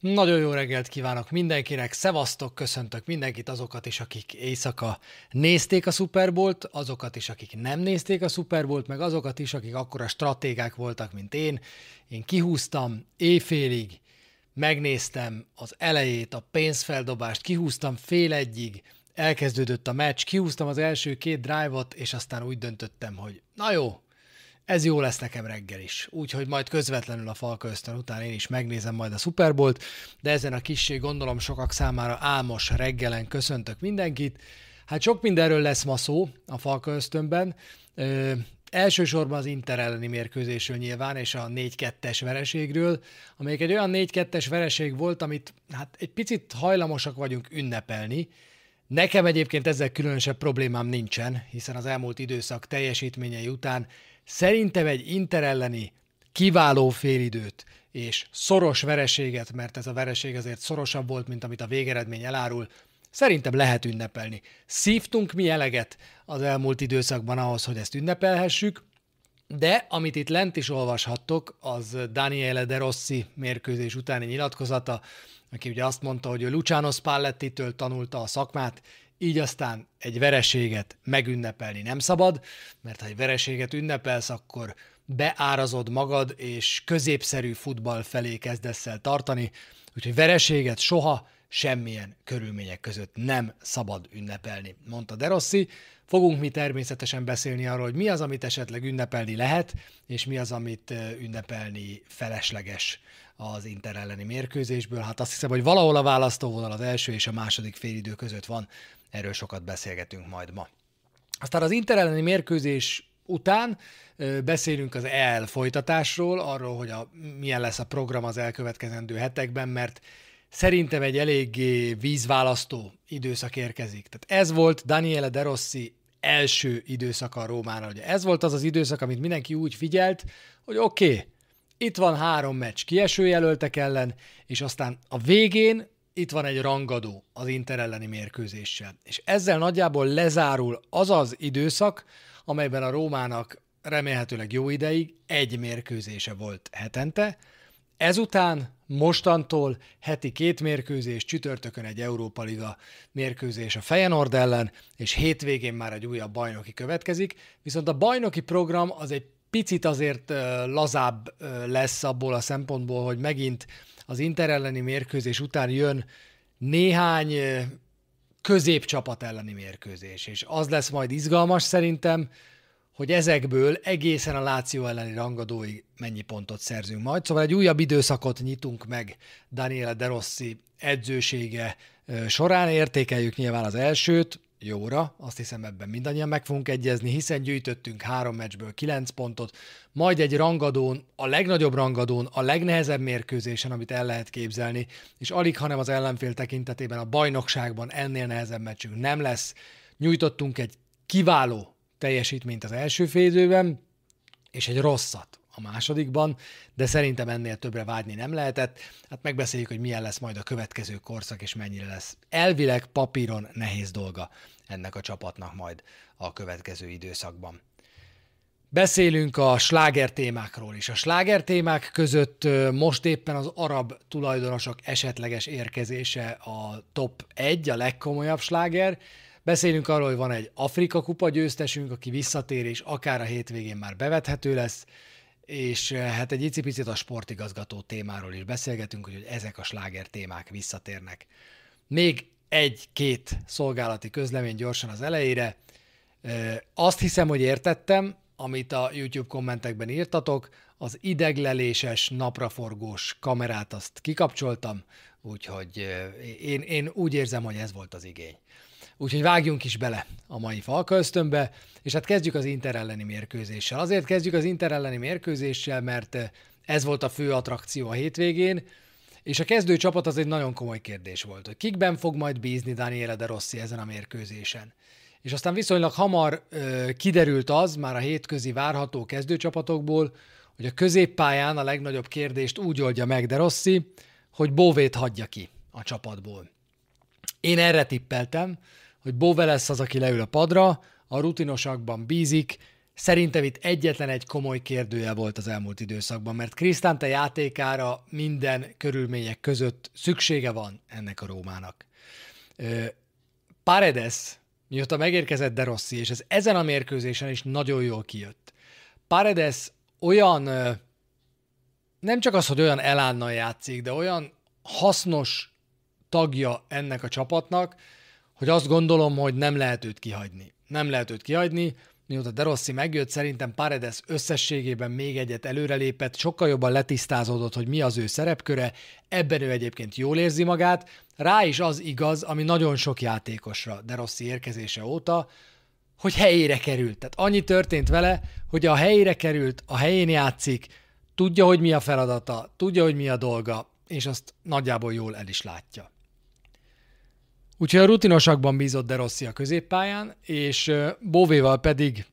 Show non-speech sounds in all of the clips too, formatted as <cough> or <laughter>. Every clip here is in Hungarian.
Nagyon jó reggelt kívánok mindenkinek, szevasztok, köszöntök mindenkit, azokat is, akik éjszaka nézték a Super Bowl-t, azokat is, akik nem nézték a Super Bowl-t, meg azokat is, akik akkora stratégák voltak, mint én. Én kihúztam éjfélig, megnéztem az elejét, a pénzfeldobást, kihúztam fél egyig, elkezdődött a meccs, kihúztam az első két drive-ot, és aztán úgy döntöttem, hogy na jó, ez jó lesz nekem reggel is. Úgyhogy majd közvetlenül a Falka Ösztön után én is megnézem majd a Super Bowl-t, de ezen a kissé gondolom sokak számára álmos reggelen köszöntök mindenkit. Hát sok mindenről lesz ma szó a Falka Ösztönben. Ö, elsősorban az Inter elleni mérkőzésről nyilván, és a 4-2-es vereségről, amelyik egy olyan 4-2-es vereség volt, amit hát egy picit hajlamosak vagyunk ünnepelni, Nekem egyébként ezzel különösebb problémám nincsen, hiszen az elmúlt időszak teljesítményei után Szerintem egy Inter elleni kiváló félidőt és szoros vereséget, mert ez a vereség azért szorosabb volt, mint amit a végeredmény elárul, szerintem lehet ünnepelni. Szívtunk mi eleget az elmúlt időszakban ahhoz, hogy ezt ünnepelhessük, de amit itt lent is olvashattok, az Daniele De Rossi mérkőzés utáni nyilatkozata, aki ugye azt mondta, hogy Luciano Spalletti-től tanulta a szakmát, így aztán egy vereséget megünnepelni nem szabad, mert ha egy vereséget ünnepelsz, akkor beárazod magad, és középszerű futball felé kezdesz el tartani, úgyhogy vereséget soha semmilyen körülmények között nem szabad ünnepelni, mondta De Rossi. Fogunk mi természetesen beszélni arról, hogy mi az, amit esetleg ünnepelni lehet, és mi az, amit ünnepelni felesleges az Inter elleni mérkőzésből. Hát azt hiszem, hogy valahol a választóvonal az első és a második félidő között van, Erről sokat beszélgetünk majd ma. Aztán az Inter elleni mérkőzés után beszélünk az EL folytatásról, arról, hogy a, milyen lesz a program az elkövetkezendő hetekben, mert szerintem egy eléggé vízválasztó időszak érkezik. Tehát ez volt Daniele De Rossi első időszaka a Rómánál. Ugye ez volt az az időszak, amit mindenki úgy figyelt, hogy oké, okay, itt van három meccs kiesőjelöltek ellen, és aztán a végén itt van egy rangadó az Inter elleni mérkőzéssel. És ezzel nagyjából lezárul az az időszak, amelyben a Rómának remélhetőleg jó ideig egy mérkőzése volt hetente, ezután mostantól heti két mérkőzés, csütörtökön egy Európa Liga mérkőzés a Feyenoord ellen, és hétvégén már egy újabb bajnoki következik, viszont a bajnoki program az egy picit azért lazább lesz abból a szempontból, hogy megint az Inter elleni mérkőzés után jön néhány középcsapat elleni mérkőzés, és az lesz majd izgalmas szerintem, hogy ezekből egészen a Láció elleni rangadóig mennyi pontot szerzünk majd. Szóval egy újabb időszakot nyitunk meg Daniele De Rossi edzősége során. Értékeljük nyilván az elsőt, jóra, azt hiszem ebben mindannyian meg fogunk egyezni, hiszen gyűjtöttünk három meccsből kilenc pontot, majd egy rangadón, a legnagyobb rangadón, a legnehezebb mérkőzésen, amit el lehet képzelni, és alig, hanem az ellenfél tekintetében a bajnokságban ennél nehezebb meccsünk nem lesz. Nyújtottunk egy kiváló teljesítményt az első félidőben, és egy rosszat a másodikban, de szerintem ennél többre vágyni nem lehetett. Hát megbeszéljük, hogy milyen lesz majd a következő korszak, és mennyire lesz elvileg papíron nehéz dolga ennek a csapatnak majd a következő időszakban. Beszélünk a sláger témákról is. A sláger témák között most éppen az arab tulajdonosok esetleges érkezése a top 1, a legkomolyabb sláger. Beszélünk arról, hogy van egy Afrika kupa győztesünk, aki visszatér, és akár a hétvégén már bevethető lesz és eh, hát egy icipicit a sportigazgató témáról is beszélgetünk, hogy ezek a sláger témák visszatérnek. Még egy-két szolgálati közlemény gyorsan az elejére. Eh, azt hiszem, hogy értettem, amit a YouTube kommentekben írtatok, az idegleléses, napraforgós kamerát azt kikapcsoltam, úgyhogy eh, én, én úgy érzem, hogy ez volt az igény. Úgyhogy vágjunk is bele a mai Falka ösztönbe, és hát kezdjük az Inter elleni mérkőzéssel. Azért kezdjük az Inter elleni mérkőzéssel, mert eh, ez volt a fő attrakció a hétvégén, és a kezdő csapat az egy nagyon komoly kérdés volt, hogy kikben fog majd bízni Daniele De Rossi ezen a mérkőzésen. És aztán viszonylag hamar ö, eh, kiderült az, már a hétközi várható kezdőcsapatokból, hogy a középpályán a legnagyobb kérdést úgy oldja meg De Rossi, hogy Bóvét hagyja ki a csapatból. Én erre tippeltem, hogy Bove lesz az, aki leül a padra, a rutinosakban bízik, Szerintem itt egyetlen egy komoly kérdője volt az elmúlt időszakban, mert Krisztánte játékára minden körülmények között szüksége van ennek a Rómának. Paredes, mióta megérkezett De Rossi, és ez ezen a mérkőzésen is nagyon jól kijött. Paredes olyan, nem csak az, hogy olyan elánnal játszik, de olyan hasznos tagja ennek a csapatnak, hogy azt gondolom, hogy nem lehet őt kihagyni. Nem lehet őt kihagyni, mióta De Rossi megjött, szerintem Paredes összességében még egyet előrelépett, sokkal jobban letisztázódott, hogy mi az ő szerepköre, ebben ő egyébként jól érzi magát, rá is az igaz, ami nagyon sok játékosra De Rossi érkezése óta, hogy helyére került. Tehát annyi történt vele, hogy a helyére került, a helyén játszik, tudja, hogy mi a feladata, tudja, hogy mi a dolga, és azt nagyjából jól el is látja. Úgyhogy a rutinosakban bízott De Rossi a középpályán, és Bóvéval pedig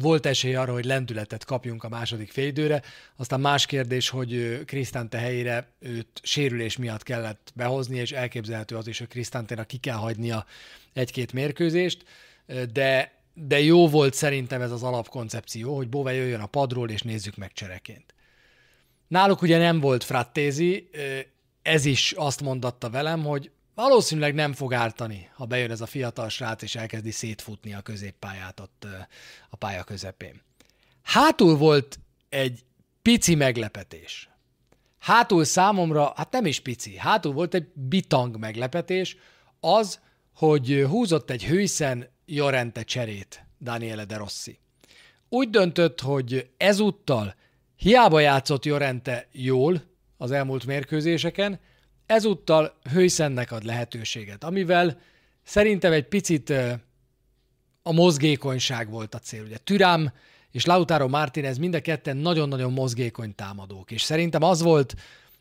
volt esély arra, hogy lendületet kapjunk a második félidőre. Aztán más kérdés, hogy Krisztánte helyére őt sérülés miatt kellett behozni, és elképzelhető az is, hogy Krisztánténak ki kell hagynia egy-két mérkőzést, de, de jó volt szerintem ez az alapkoncepció, hogy Bove jöjjön a padról, és nézzük meg csereként. Náluk ugye nem volt frattézi, ez is azt mondatta velem, hogy valószínűleg nem fog ártani, ha bejön ez a fiatal srác, és elkezdi szétfutni a középpályát ott a pálya közepén. Hátul volt egy pici meglepetés. Hátul számomra, hát nem is pici, hátul volt egy bitang meglepetés, az, hogy húzott egy hőszen Jorente cserét Daniele De Rossi. Úgy döntött, hogy ezúttal hiába játszott Jorente jól az elmúlt mérkőzéseken, ezúttal Hőszennek ad lehetőséget, amivel szerintem egy picit a mozgékonyság volt a cél. Ugye Türám és Lautaro Martinez mind a ketten nagyon-nagyon mozgékony támadók, és szerintem az volt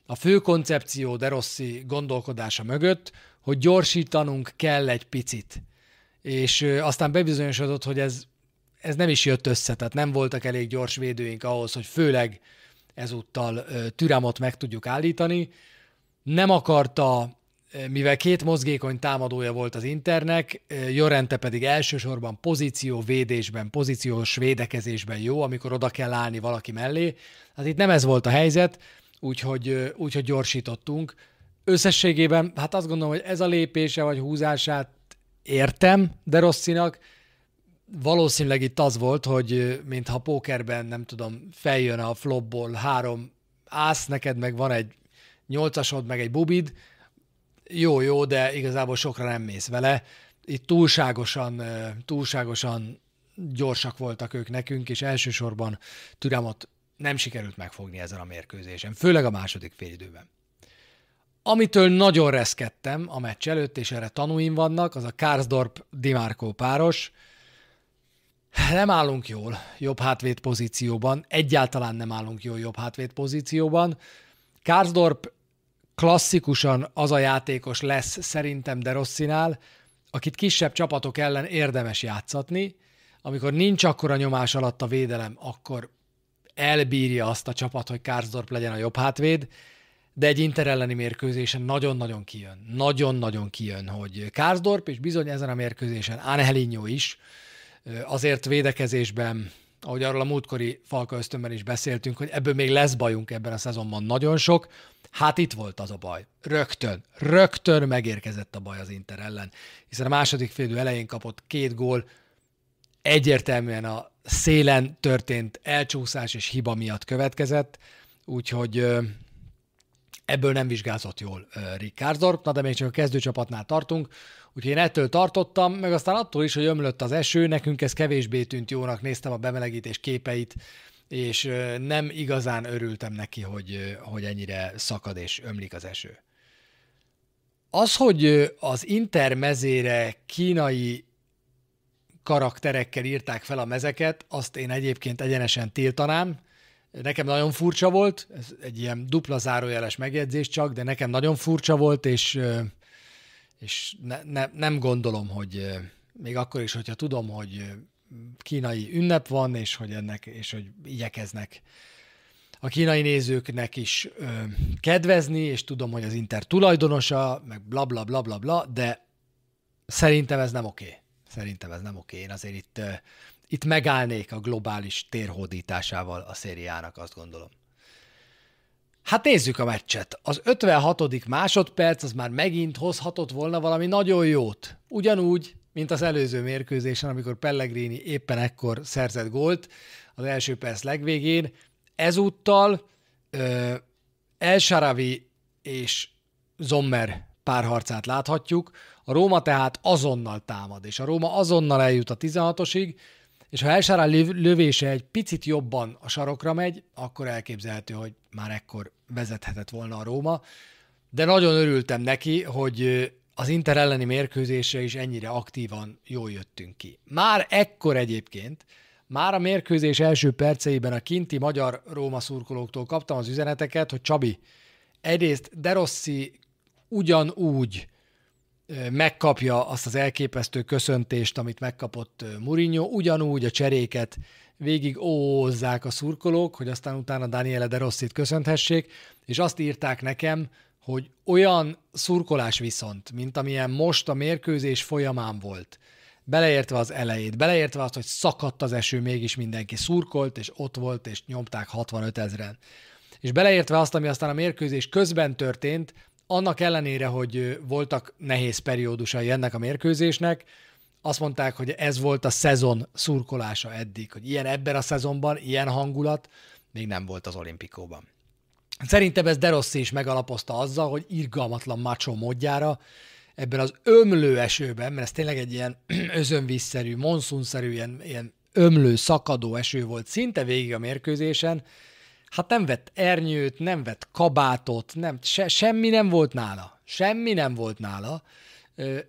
a fő koncepció De Rossi gondolkodása mögött, hogy gyorsítanunk kell egy picit. És aztán bebizonyosodott, hogy ez, ez nem is jött össze, tehát nem voltak elég gyors védőink ahhoz, hogy főleg ezúttal Türámot meg tudjuk állítani, nem akarta, mivel két mozgékony támadója volt az Internek, Jorente pedig elsősorban pozíció védésben, pozíciós védekezésben jó, amikor oda kell állni valaki mellé. Hát itt nem ez volt a helyzet, úgyhogy, úgyhogy gyorsítottunk. Összességében, hát azt gondolom, hogy ez a lépése vagy húzását értem de Rosszinak, valószínűleg itt az volt, hogy mintha pókerben, nem tudom, feljön a flopból három ász, neked meg van egy nyolcasod, meg egy bubid, jó, jó, de igazából sokra nem mész vele. Itt túlságosan, túlságosan gyorsak voltak ők nekünk, és elsősorban Türámot nem sikerült megfogni ezen a mérkőzésen, főleg a második félidőben. Amitől nagyon reszkedtem a meccs előtt, és erre tanúim vannak, az a Karsdorp Dimarco páros. Nem állunk jól jobb hátvét pozícióban, egyáltalán nem állunk jól jobb hátvét pozícióban. Karsdorp klasszikusan az a játékos lesz szerintem De Rossinál, akit kisebb csapatok ellen érdemes játszatni, amikor nincs akkora nyomás alatt a védelem, akkor elbírja azt a csapat, hogy Karsdorp legyen a jobb hátvéd, de egy Inter elleni mérkőzésen nagyon-nagyon kijön. Nagyon-nagyon kijön, hogy Karsdorp, és bizony ezen a mérkőzésen Angelinho is, azért védekezésben, ahogy arról a múltkori Falka ösztönben is beszéltünk, hogy ebből még lesz bajunk ebben a szezonban nagyon sok, Hát itt volt az a baj. Rögtön, rögtön megérkezett a baj az Inter ellen, hiszen a második félidő elején kapott két gól, egyértelműen a szélen történt elcsúszás és hiba miatt következett, úgyhogy ebből nem vizsgázott jól Rick na de még csak a kezdőcsapatnál tartunk, úgyhogy én ettől tartottam, meg aztán attól is, hogy ömlött az eső, nekünk ez kevésbé tűnt jónak, néztem a bemelegítés képeit, és nem igazán örültem neki, hogy, hogy ennyire szakad és ömlik az eső. Az, hogy az Inter mezére kínai karakterekkel írták fel a mezeket, azt én egyébként egyenesen tiltanám. Nekem nagyon furcsa volt, ez egy ilyen dupla zárójeles megjegyzés csak, de nekem nagyon furcsa volt, és, és ne, ne, nem gondolom, hogy még akkor is, hogyha tudom, hogy kínai ünnep van, és hogy ennek, és hogy igyekeznek a kínai nézőknek is ö, kedvezni, és tudom, hogy az Inter tulajdonosa, meg bla bla bla bla bla, de szerintem ez nem oké. Szerintem ez nem oké. Én azért itt, itt megállnék a globális térhódításával a szériának, azt gondolom. Hát nézzük a meccset. Az 56. másodperc az már megint hozhatott volna valami nagyon jót. Ugyanúgy, mint az előző mérkőzésen, amikor Pellegrini éppen ekkor szerzett gólt az első perc legvégén. Ezúttal uh, El Sharavi és Zommer párharcát láthatjuk. A Róma tehát azonnal támad, és a Róma azonnal eljut a 16-osig, és ha Elsárán lövése egy picit jobban a sarokra megy, akkor elképzelhető, hogy már ekkor vezethetett volna a Róma. De nagyon örültem neki, hogy az Inter elleni mérkőzésre is ennyire aktívan jól jöttünk ki. Már ekkor egyébként, már a mérkőzés első perceiben a kinti magyar Róma szurkolóktól kaptam az üzeneteket, hogy Csabi, egyrészt De Rossi ugyanúgy megkapja azt az elképesztő köszöntést, amit megkapott Mourinho, ugyanúgy a cseréket végig ózzák a szurkolók, hogy aztán utána Daniele De Rossit köszönthessék, és azt írták nekem, hogy olyan szurkolás viszont, mint amilyen most a mérkőzés folyamán volt, beleértve az elejét, beleértve azt, hogy szakadt az eső, mégis mindenki szurkolt, és ott volt, és nyomták 65 ezeren. És beleértve azt, ami aztán a mérkőzés közben történt, annak ellenére, hogy voltak nehéz periódusai ennek a mérkőzésnek, azt mondták, hogy ez volt a szezon szurkolása eddig, hogy ilyen ebben a szezonban, ilyen hangulat még nem volt az olimpikóban. Szerintem ez Derossi is megalapozta azzal, hogy irgalmatlan macho módjára ebben az ömlő esőben, mert ez tényleg egy ilyen <clears throat> özönvízszerű, monszunszerű, ilyen, ilyen ömlő, szakadó eső volt szinte végig a mérkőzésen, hát nem vett ernyőt, nem vett kabátot, nem, se, semmi nem volt nála. Semmi nem volt nála.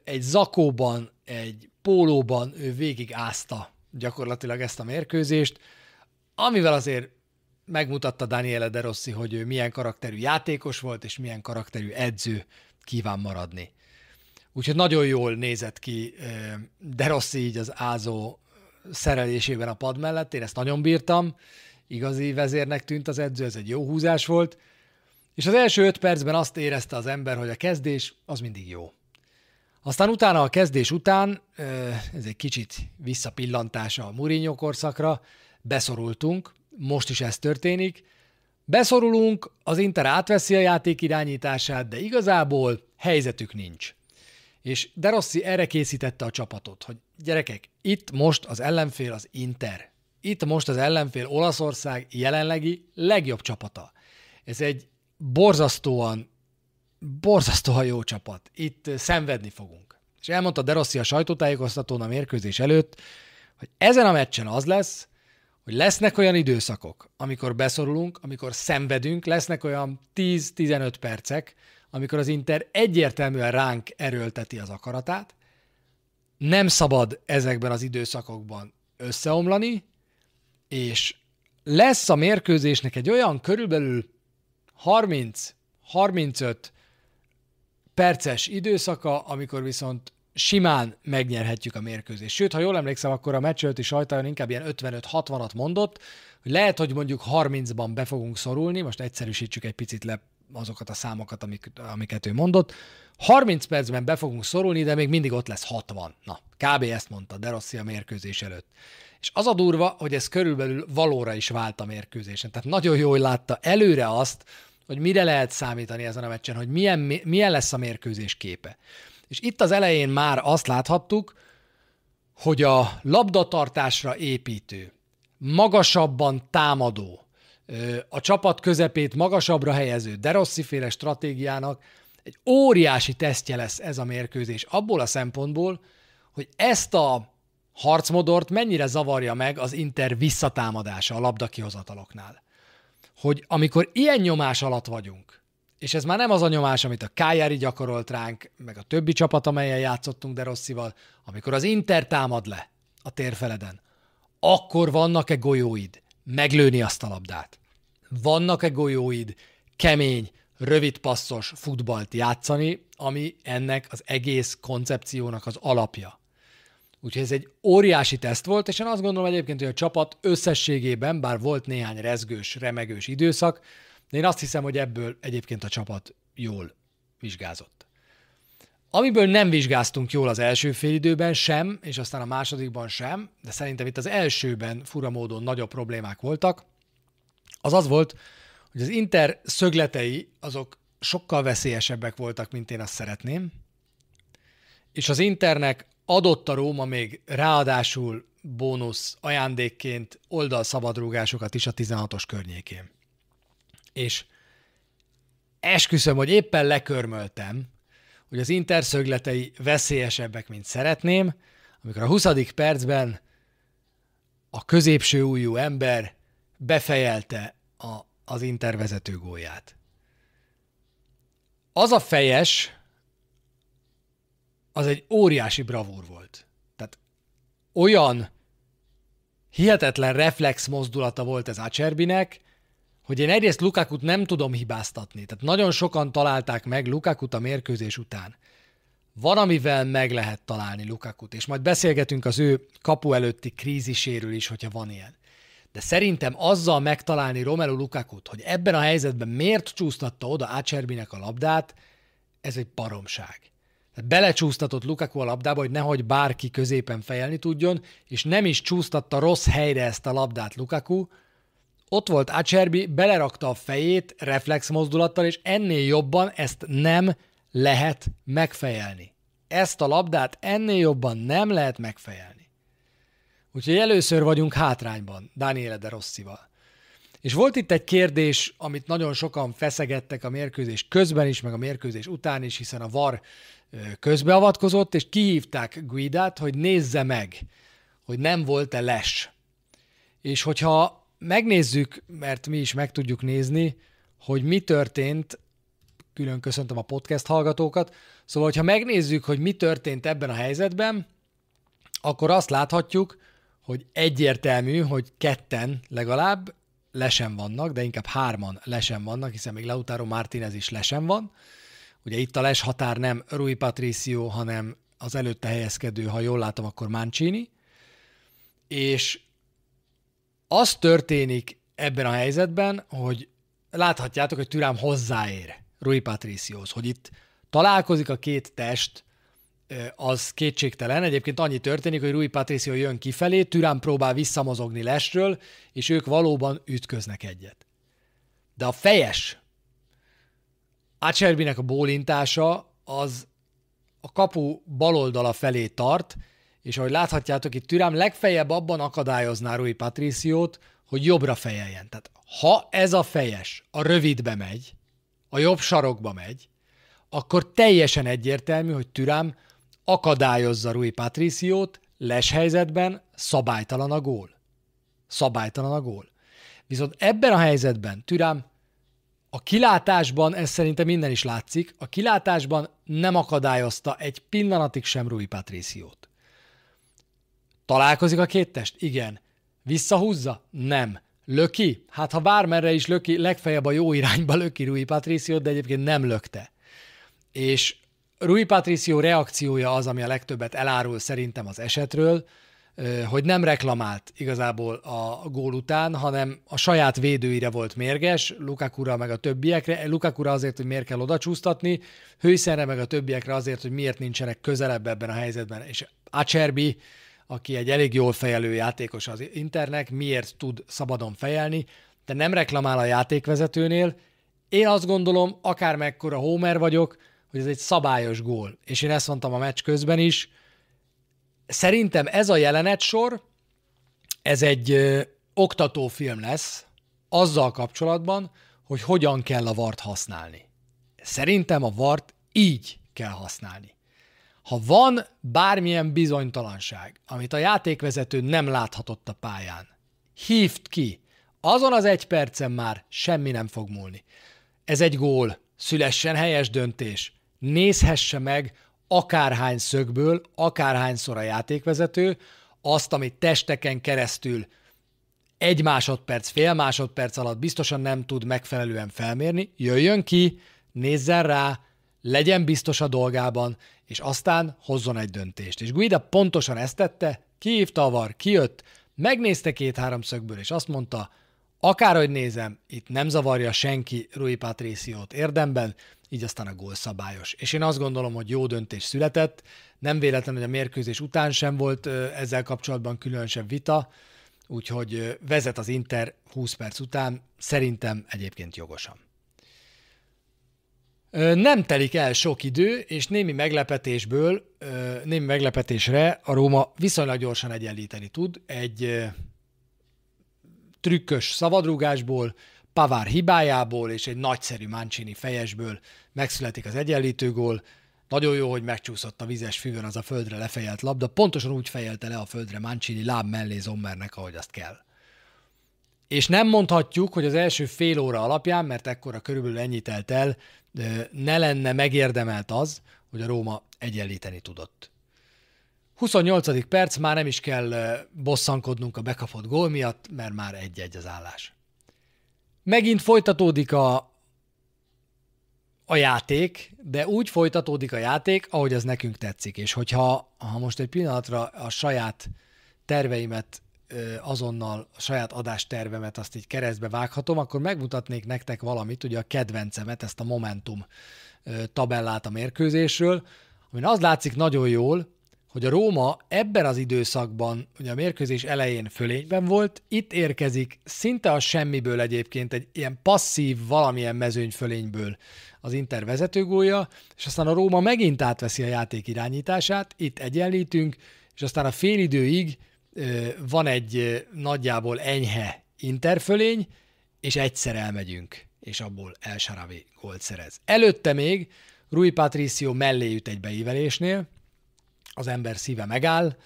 Egy zakóban, egy pólóban ő végig ázta gyakorlatilag ezt a mérkőzést, amivel azért megmutatta Daniele De Rossi, hogy ő milyen karakterű játékos volt, és milyen karakterű edző kíván maradni. Úgyhogy nagyon jól nézett ki De Rossi így az ázó szerelésében a pad mellett, én ezt nagyon bírtam, igazi vezérnek tűnt az edző, ez egy jó húzás volt, és az első öt percben azt érezte az ember, hogy a kezdés az mindig jó. Aztán utána a kezdés után, ez egy kicsit visszapillantása a Mourinho korszakra, beszorultunk, most is ez történik, beszorulunk, az Inter átveszi a játék irányítását, de igazából helyzetük nincs. És De Rossi erre készítette a csapatot, hogy gyerekek, itt most az ellenfél az Inter. Itt most az ellenfél Olaszország jelenlegi legjobb csapata. Ez egy borzasztóan, borzasztóan jó csapat. Itt szenvedni fogunk. És elmondta De Rossi a sajtótájékoztatón a mérkőzés előtt, hogy ezen a meccsen az lesz, hogy lesznek olyan időszakok, amikor beszorulunk, amikor szenvedünk, lesznek olyan 10-15 percek, amikor az Inter egyértelműen ránk erőlteti az akaratát, nem szabad ezekben az időszakokban összeomlani, és lesz a mérkőzésnek egy olyan körülbelül 30-35 perces időszaka, amikor viszont simán megnyerhetjük a mérkőzést. Sőt, ha jól emlékszem, akkor a meccs előtti sajtajon inkább ilyen 55-60-at mondott, hogy lehet, hogy mondjuk 30-ban be fogunk szorulni, most egyszerűsítsük egy picit le azokat a számokat, amik, amiket ő mondott. 30 percben be fogunk szorulni, de még mindig ott lesz 60. Na, kb. ezt mondta De Rossi a mérkőzés előtt. És az a durva, hogy ez körülbelül valóra is vált a mérkőzésen. Tehát nagyon jól látta előre azt, hogy mire lehet számítani ezen a meccsen, hogy milyen, milyen lesz a mérkőzés képe. És itt az elején már azt láthattuk, hogy a labdatartásra építő, magasabban támadó, a csapat közepét magasabbra helyező De féle stratégiának egy óriási tesztje lesz ez a mérkőzés abból a szempontból, hogy ezt a harcmodort mennyire zavarja meg az Inter visszatámadása a labdakihozataloknál. Hogy amikor ilyen nyomás alatt vagyunk, és ez már nem az a nyomás, amit a Kájári gyakorolt ránk, meg a többi csapat, amelyen játszottunk De Rosszival, amikor az Inter támad le a térfeleden, akkor vannak-e golyóid meglőni azt a labdát? Vannak-e golyóid kemény, rövid passzos futballt játszani, ami ennek az egész koncepciónak az alapja? Úgyhogy ez egy óriási teszt volt, és én azt gondolom egyébként, hogy a csapat összességében, bár volt néhány rezgős, remegős időszak, de én azt hiszem, hogy ebből egyébként a csapat jól vizsgázott. Amiből nem vizsgáztunk jól az első félidőben sem, és aztán a másodikban sem, de szerintem itt az elsőben fura módon nagyobb problémák voltak, az az volt, hogy az Inter szögletei azok sokkal veszélyesebbek voltak, mint én azt szeretném, és az Internek adott a Róma még ráadásul bónusz ajándékként oldalszabadrúgásokat is a 16-os környékén. És esküszöm, hogy éppen lekörmöltem, hogy az Inter szögletei veszélyesebbek, mint szeretném, amikor a 20. percben a középső újú ember befejelte a, az Inter vezető gólját. Az a fejes, az egy óriási bravúr volt. Tehát olyan hihetetlen reflex mozdulata volt ez Acerbinek, hogy én egyrészt Lukakut nem tudom hibáztatni. Tehát nagyon sokan találták meg Lukakut a mérkőzés után. Van, amivel meg lehet találni Lukakut, és majd beszélgetünk az ő kapu előtti kríziséről is, hogyha van ilyen. De szerintem azzal megtalálni Romelu Lukakut, hogy ebben a helyzetben miért csúsztatta oda Acerbinek a labdát, ez egy baromság. Belecsúsztatott Lukaku a labdába, hogy nehogy bárki középen fejelni tudjon, és nem is csúsztatta rossz helyre ezt a labdát Lukaku, ott volt Acerbi, belerakta a fejét reflex mozdulattal, és ennél jobban ezt nem lehet megfejelni. Ezt a labdát ennél jobban nem lehet megfejelni. Úgyhogy először vagyunk hátrányban Daniele de Rosszival. És volt itt egy kérdés, amit nagyon sokan feszegettek a mérkőzés közben is, meg a mérkőzés után is, hiszen a VAR közbeavatkozott, és kihívták Guidát, hogy nézze meg, hogy nem volt-e les. És hogyha megnézzük, mert mi is meg tudjuk nézni, hogy mi történt, külön köszöntöm a podcast hallgatókat, szóval, hogyha megnézzük, hogy mi történt ebben a helyzetben, akkor azt láthatjuk, hogy egyértelmű, hogy ketten legalább lesen vannak, de inkább hárman lesen vannak, hiszen még Lautaro Martinez is lesen van. Ugye itt a les határ nem Rui Patricio, hanem az előtte helyezkedő, ha jól látom, akkor Mancini. És az történik ebben a helyzetben, hogy láthatjátok, hogy Türám hozzáér Rui Patricios, hogy itt találkozik a két test, az kétségtelen. Egyébként annyi történik, hogy Rui Patricio jön kifelé, Türán próbál visszamozogni lesről, és ők valóban ütköznek egyet. De a fejes, Acerbinek a bólintása az a kapu baloldala felé tart, és ahogy láthatjátok, itt Türám legfeljebb abban akadályozná Rui Patriciót, hogy jobbra fejeljen. Tehát ha ez a fejes a rövidbe megy, a jobb sarokba megy, akkor teljesen egyértelmű, hogy Türám akadályozza Rui Patriciót, les helyzetben szabálytalan a gól. Szabálytalan a gól. Viszont ebben a helyzetben Türám a kilátásban, ez szerintem minden is látszik, a kilátásban nem akadályozta egy pillanatig sem Rui Patriciót. Találkozik a két test? Igen. Visszahúzza? Nem. Löki? Hát ha bármerre is löki, legfeljebb a jó irányba löki Rui Patricio, de egyébként nem lökte. És Rui Patricio reakciója az, ami a legtöbbet elárul szerintem az esetről, hogy nem reklamált igazából a gól után, hanem a saját védőire volt mérges, Lukakura meg a többiekre. Lukakura azért, hogy miért kell oda csúsztatni, Hőszenre meg a többiekre azért, hogy miért nincsenek közelebb ebben a helyzetben. És Acerbi aki egy elég jól fejelő játékos az Internek, miért tud szabadon fejelni, de nem reklamál a játékvezetőnél. Én azt gondolom, akár mekkora Homer vagyok, hogy ez egy szabályos gól. És én ezt mondtam a meccs közben is. Szerintem ez a jelenet sor, ez egy oktatófilm lesz azzal kapcsolatban, hogy hogyan kell a vart használni. Szerintem a vart így kell használni. Ha van bármilyen bizonytalanság, amit a játékvezető nem láthatott a pályán, hívd ki, azon az egy percen már semmi nem fog múlni. Ez egy gól, szülessen helyes döntés, nézhesse meg akárhány szögből, akárhányszor a játékvezető, azt, amit testeken keresztül egy másodperc, fél másodperc alatt biztosan nem tud megfelelően felmérni, jöjjön ki, nézzen rá, legyen biztos a dolgában, és aztán hozzon egy döntést. És Guida pontosan ezt tette, kihívta a var, kijött, megnézte két-három szögből, és azt mondta, Akárhogy nézem, itt nem zavarja senki Rui Patriciót érdemben, így aztán a gól szabályos. És én azt gondolom, hogy jó döntés született, nem véletlen, hogy a mérkőzés után sem volt ezzel kapcsolatban különösebb vita, úgyhogy vezet az Inter 20 perc után, szerintem egyébként jogosan. Nem telik el sok idő, és némi meglepetésből, némi meglepetésre a Róma viszonylag gyorsan egyenlíteni tud. Egy trükkös szabadrúgásból, Pavár hibájából és egy nagyszerű Mancini fejesből megszületik az egyenlítő gól. Nagyon jó, hogy megcsúszott a vizes füvön az a földre lefejelt labda, pontosan úgy fejelte le a földre Mancini láb mellé Zommernek, ahogy azt kell. És nem mondhatjuk, hogy az első fél óra alapján, mert ekkora körülbelül ennyit telt el, ne lenne megérdemelt az, hogy a Róma egyenlíteni tudott. 28. perc, már nem is kell bosszankodnunk a bekapott gól miatt, mert már egy-egy az állás. Megint folytatódik a, a játék, de úgy folytatódik a játék, ahogy az nekünk tetszik. És hogyha ha most egy pillanatra a saját terveimet azonnal a saját adástervemet azt így keresztbe vághatom, akkor megmutatnék nektek valamit, ugye a kedvencemet, ezt a Momentum tabellát a mérkőzésről, amin az látszik nagyon jól, hogy a Róma ebben az időszakban, ugye a mérkőzés elején fölényben volt, itt érkezik szinte a semmiből egyébként egy ilyen passzív valamilyen mezőny fölényből az Inter vezetőgója, és aztán a Róma megint átveszi a játék irányítását, itt egyenlítünk, és aztán a félidőig van egy nagyjából enyhe interfölény, és egyszer elmegyünk, és abból El Sharawi gólt szerez. Előtte még Rui Patricio mellé üt egy beívelésnél, az ember szíve megáll,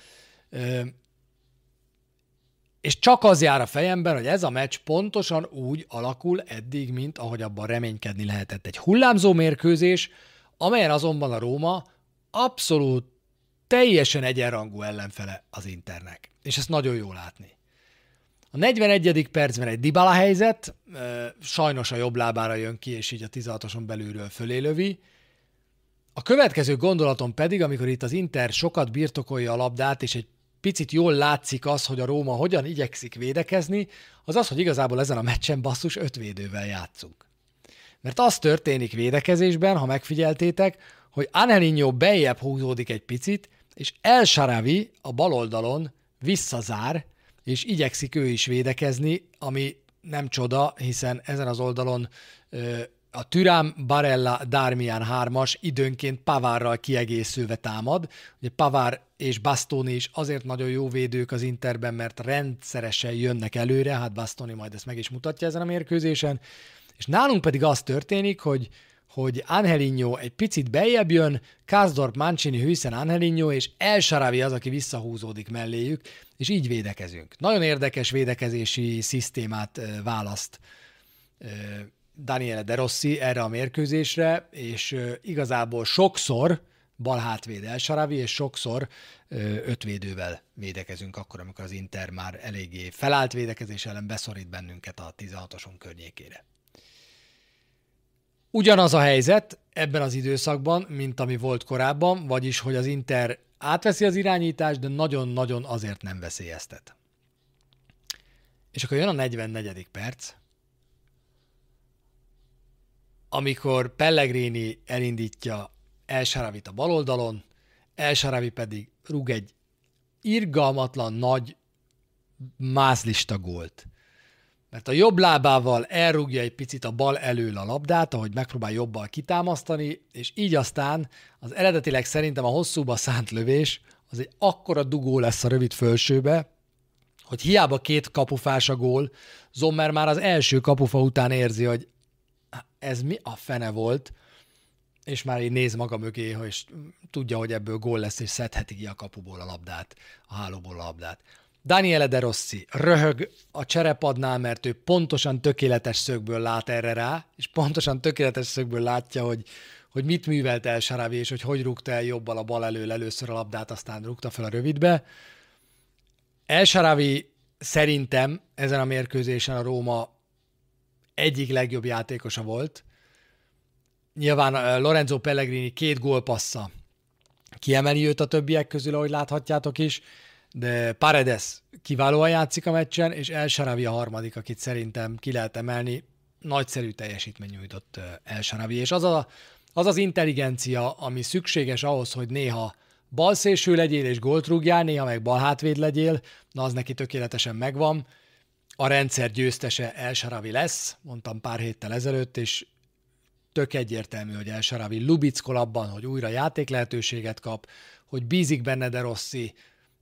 és csak az jár a fejemben, hogy ez a meccs pontosan úgy alakul eddig, mint ahogy abban reménykedni lehetett. Egy hullámzó mérkőzés, amelyen azonban a Róma abszolút teljesen egyenrangú ellenfele az Internek. És ezt nagyon jól látni. A 41. percben egy Dybala helyzet, sajnos a jobb lábára jön ki, és így a 16-oson belülről fölé lövi, a következő gondolatom pedig, amikor itt az Inter sokat birtokolja a labdát, és egy picit jól látszik az, hogy a Róma hogyan igyekszik védekezni, az az, hogy igazából ezen a meccsen basszus öt védővel játszunk. Mert az történik védekezésben, ha megfigyeltétek, hogy Angelinho beljebb húzódik egy picit, és El Sharavi a bal oldalon visszazár, és igyekszik ő is védekezni, ami nem csoda, hiszen ezen az oldalon a Türám Barella Darmian hármas időnként Pavárral kiegészülve támad. Ugye Pavár és Bastoni is azért nagyon jó védők az Interben, mert rendszeresen jönnek előre, hát Bastoni majd ezt meg is mutatja ezen a mérkőzésen. És nálunk pedig az történik, hogy hogy Angelinho egy picit beljebb jön, Kazdorp, Mancini, Hűszen, Angelinho, és El Sharawi az, aki visszahúzódik melléjük, és így védekezünk. Nagyon érdekes védekezési szisztémát választ Daniele De Rossi erre a mérkőzésre, és igazából sokszor bal hátvéd Elsaravi, és sokszor ötvédővel védekezünk akkor, amikor az Inter már eléggé felállt védekezés ellen beszorít bennünket a 16-oson környékére. Ugyanaz a helyzet ebben az időszakban, mint ami volt korábban, vagyis hogy az Inter átveszi az irányítást, de nagyon-nagyon azért nem veszélyeztet. És akkor jön a 44. perc, amikor Pellegrini elindítja El Saravit a bal oldalon, El Saravi pedig rúg egy irgalmatlan nagy mászlista gólt. Mert a jobb lábával elrúgja egy picit a bal elől a labdát, ahogy megpróbál jobbal kitámasztani, és így aztán az eredetileg szerintem a hosszúba szánt lövés az egy akkora dugó lesz a rövid fölsőbe, hogy hiába két kapufás a gól, Zommer már az első kapufa után érzi, hogy ez mi a fene volt, és már így néz maga mögé, és tudja, hogy ebből gól lesz, és szedheti ki a kapuból a labdát, a hálóból a labdát. Daniele De Rossi röhög a cserepadnál, mert ő pontosan tökéletes szögből lát erre rá, és pontosan tökéletes szögből látja, hogy, hogy mit művelt el Saravi, és hogy hogy rúgta el jobbal a bal elől először a labdát, aztán rúgta fel a rövidbe. El Saravi szerintem ezen a mérkőzésen a Róma egyik legjobb játékosa volt. Nyilván Lorenzo Pellegrini két gólpassza kiemeli őt a többiek közül, ahogy láthatjátok is, de Paredes kiválóan játszik a meccsen, és El Sharavi a harmadik, akit szerintem ki lehet emelni. Nagyszerű teljesítmény nyújtott El Sharavi, és az, a, az az intelligencia, ami szükséges ahhoz, hogy néha balszélső legyél és gólt rúgjál, néha meg balhátvéd legyél, na az neki tökéletesen megvan. A rendszer győztese El Sharavi lesz, mondtam pár héttel ezelőtt, és tök egyértelmű, hogy El Sharavi lubickol abban, hogy újra játék lehetőséget kap, hogy bízik benne De Rossi,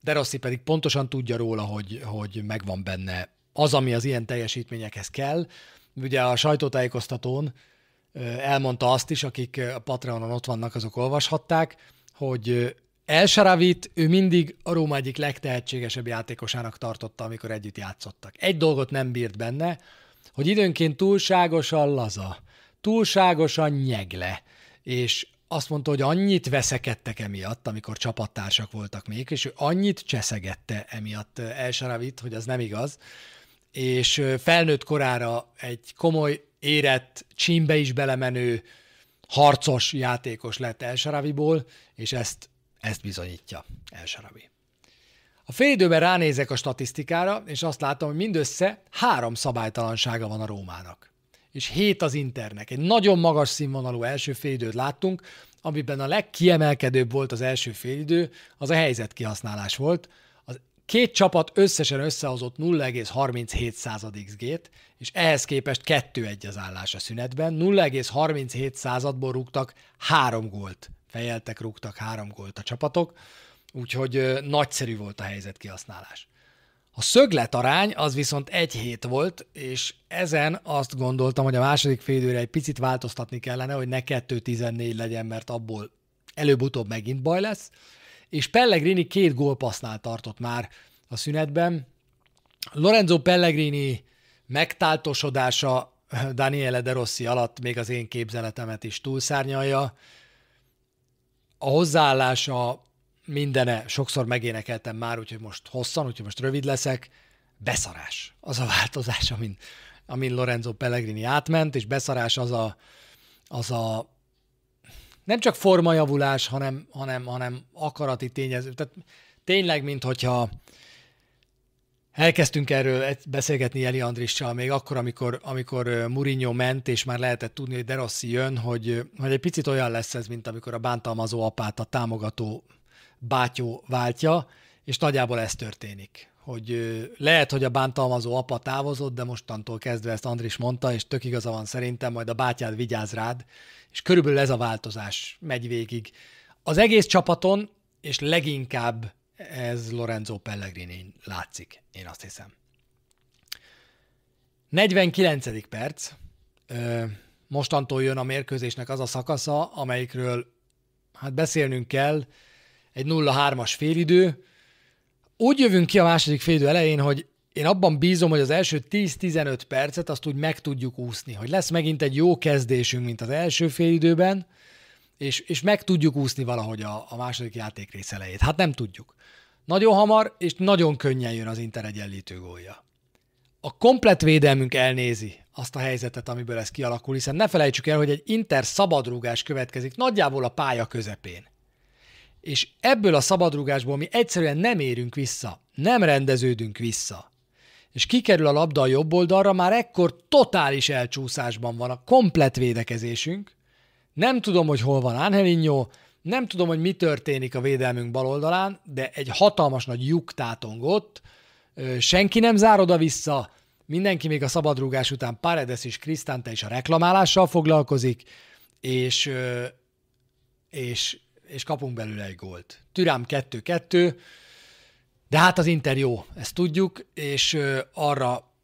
De Rossi pedig pontosan tudja róla, hogy, hogy megvan benne az, ami az ilyen teljesítményekhez kell. Ugye a sajtótájékoztatón elmondta azt is, akik a Patreonon ott vannak, azok olvashatták, hogy El Sharavit ő mindig a Róma egyik legtehetségesebb játékosának tartotta, amikor együtt játszottak. Egy dolgot nem bírt benne, hogy időnként túlságosan laza, túlságosan nyegle, és azt mondta, hogy annyit veszekedtek emiatt, amikor csapattársak voltak még, és ő annyit cseszegette emiatt El Sharavit, hogy az nem igaz, és felnőtt korára egy komoly, érett, csímbe is belemenő, harcos játékos lett El Sharaviból, és ezt, ezt bizonyítja El Sharavi. A félidőben ránézek a statisztikára, és azt látom, hogy mindössze három szabálytalansága van a Rómának. És hét az Internek. Egy nagyon magas színvonalú első félidőt láttunk, amiben a legkiemelkedőbb volt az első félidő, az a helyzet kihasználás volt. Az két csapat összesen összehozott 0,37 XG-t, és ehhez képest 2-1 az állás a szünetben. 0,37 századból rúgtak három gólt. Fejeltek, rúgtak három gólt a csapatok, úgyhogy nagyszerű volt a helyzet kihasználás. A szögletarány az viszont egy hét volt, és ezen azt gondoltam, hogy a második félidőre egy picit változtatni kellene, hogy ne 2-14 legyen, mert abból előbb-utóbb megint baj lesz. És Pellegrini két gólpassznál tartott már a szünetben. Lorenzo Pellegrini megtáltosodása Daniele De Rossi alatt még az én képzeletemet is túlszárnyalja. A hozzáállása mindene, sokszor megénekeltem már, úgyhogy most hosszan, úgyhogy most rövid leszek, beszarás. Az a változás, amin, amin Lorenzo Pellegrini átment, és beszarás az a, az a nem csak formajavulás, hanem, hanem, hanem akarati tényező. Tehát tényleg, mint hogyha elkezdtünk erről beszélgetni Eli Andrissal még akkor, amikor, amikor Mourinho ment, és már lehetett tudni, hogy De Rossi jön, hogy, hogy egy picit olyan lesz ez, mint amikor a bántalmazó apát a támogató bátyó váltja, és nagyjából ez történik. Hogy lehet, hogy a bántalmazó apa távozott, de mostantól kezdve ezt Andris mondta, és tök igaza van szerintem, majd a bátyád vigyáz rád, és körülbelül ez a változás megy végig. Az egész csapaton, és leginkább ez Lorenzo Pellegrini látszik, én azt hiszem. 49. perc. Mostantól jön a mérkőzésnek az a szakasza, amelyikről hát beszélnünk kell, egy 0-3-as félidő. Úgy jövünk ki a második félidő elején, hogy én abban bízom, hogy az első 10-15 percet azt úgy meg tudjuk úszni, hogy lesz megint egy jó kezdésünk, mint az első félidőben, és, és meg tudjuk úszni valahogy a, a második játékrész elejét. Hát nem tudjuk. Nagyon hamar és nagyon könnyen jön az Inter egyenlítő gólja. A komplet védelmünk elnézi azt a helyzetet, amiből ez kialakul, hiszen ne felejtsük el, hogy egy Inter szabadrúgás következik nagyjából a pálya közepén és ebből a szabadrugásból mi egyszerűen nem érünk vissza, nem rendeződünk vissza. És kikerül a labda a jobb oldalra, már ekkor totális elcsúszásban van a komplet védekezésünk. Nem tudom, hogy hol van Angelinho, nem tudom, hogy mi történik a védelmünk bal oldalán, de egy hatalmas nagy lyuk tátong ott, senki nem zár oda-vissza, mindenki még a szabadrúgás után Paredes és Krisztánte is a reklamálással foglalkozik, és, és és kapunk belőle egy gólt. Türám 2-2, de hát az Inter jó, ezt tudjuk, és arra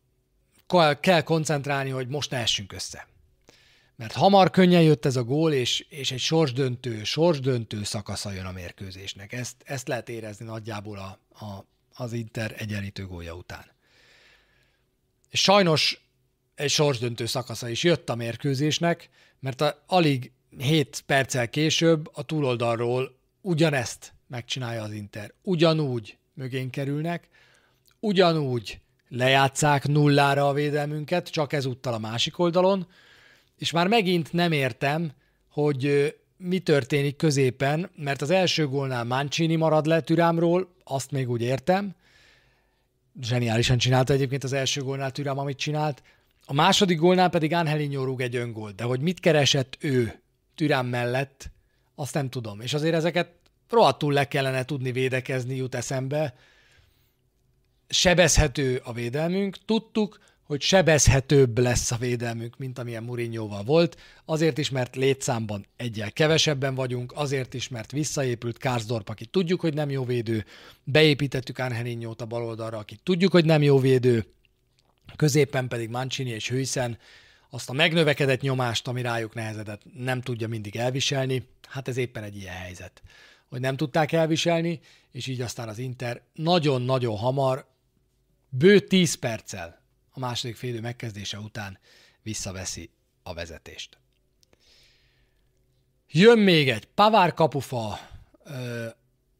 kell koncentrálni, hogy most ne essünk össze. Mert hamar könnyen jött ez a gól, és, és egy sorsdöntő, sorsdöntő szakasza jön a mérkőzésnek. Ezt, ezt lehet érezni nagyjából a, a, az Inter egyenlítő gólja után. Sajnos egy sorsdöntő szakasza is jött a mérkőzésnek, mert a, alig 7 perccel később a túloldalról ugyanezt megcsinálja az Inter. Ugyanúgy mögén kerülnek, ugyanúgy lejátszák nullára a védelmünket, csak ezúttal a másik oldalon, és már megint nem értem, hogy mi történik középen, mert az első gólnál Mancini marad le Türámról, azt még úgy értem, zseniálisan csinálta egyébként az első gólnál Türám, amit csinált, a második gólnál pedig Angelinho rúg egy öngolt, de hogy mit keresett ő Türám mellett, azt nem tudom. És azért ezeket rohadtul le kellene tudni védekezni, jut eszembe. Sebezhető a védelmünk, tudtuk, hogy sebezhetőbb lesz a védelmünk, mint amilyen Mourinhoval volt, azért is, mert létszámban egyel kevesebben vagyunk, azért is, mert visszaépült Kárzdorp, aki tudjuk, hogy nem jó védő, beépítettük Angelinho-t a baloldalra, aki tudjuk, hogy nem jó védő, középen pedig Mancini és Hüyszen azt a megnövekedett nyomást, ami rájuk nehezedett, nem tudja mindig elviselni. Hát ez éppen egy ilyen helyzet, hogy nem tudták elviselni, és így aztán az Inter nagyon-nagyon hamar, bő 10 perccel a második félidő megkezdése után visszaveszi a vezetést. Jön még egy Pavár kapufa,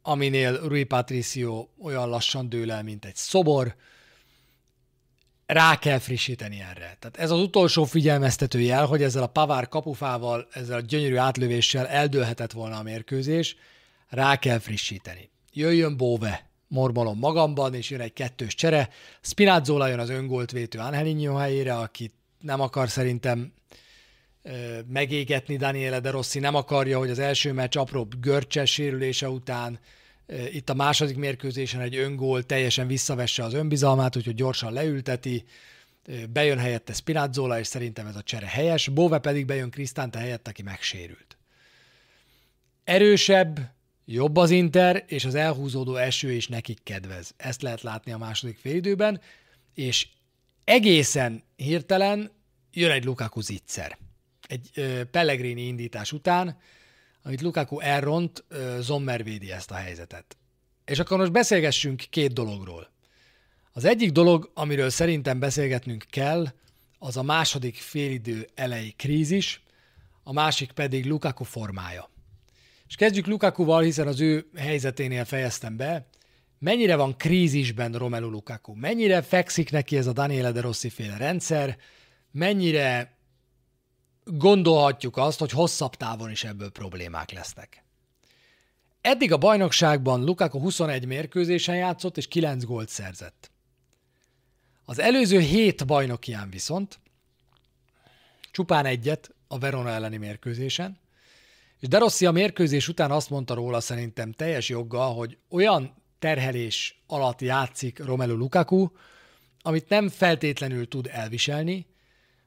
aminél Rui Patricio olyan lassan dől el, mint egy szobor, rá kell frissíteni erre. Tehát ez az utolsó figyelmeztető jel, hogy ezzel a Pavár kapufával, ezzel a gyönyörű átlövéssel eldőlhetett volna a mérkőzés, rá kell frissíteni. Jöjjön Bóve, mormolom magamban, és jön egy kettős csere. Spinazzola jön az öngolt vétő Angelinho helyére, aki nem akar szerintem megégetni Daniele De Rossi, nem akarja, hogy az első meccs apró görcses sérülése után itt a második mérkőzésen egy öngól teljesen visszavesse az önbizalmát, úgyhogy gyorsan leülteti, bejön helyette Spinazzola, és szerintem ez a csere helyes, Bove pedig bejön Krisztánte helyett, aki megsérült. Erősebb, jobb az Inter, és az elhúzódó eső is nekik kedvez. Ezt lehet látni a második félidőben, és egészen hirtelen jön egy Lukaku zicser. Egy Pellegrini indítás után, amit Lukaku elront, Zommer védi ezt a helyzetet. És akkor most beszélgessünk két dologról. Az egyik dolog, amiről szerintem beszélgetnünk kell, az a második félidő elejé krízis, a másik pedig Lukaku formája. És kezdjük Lukakuval, hiszen az ő helyzeténél fejeztem be. Mennyire van krízisben Romelu Lukaku? Mennyire fekszik neki ez a Daniele de Rossi féle rendszer? Mennyire gondolhatjuk azt, hogy hosszabb távon is ebből problémák lesznek. Eddig a bajnokságban Lukaku 21 mérkőzésen játszott, és 9 gólt szerzett. Az előző 7 bajnokián viszont csupán egyet a Verona elleni mérkőzésen, és De Rossi a mérkőzés után azt mondta róla szerintem teljes joggal, hogy olyan terhelés alatt játszik Romelu Lukaku, amit nem feltétlenül tud elviselni,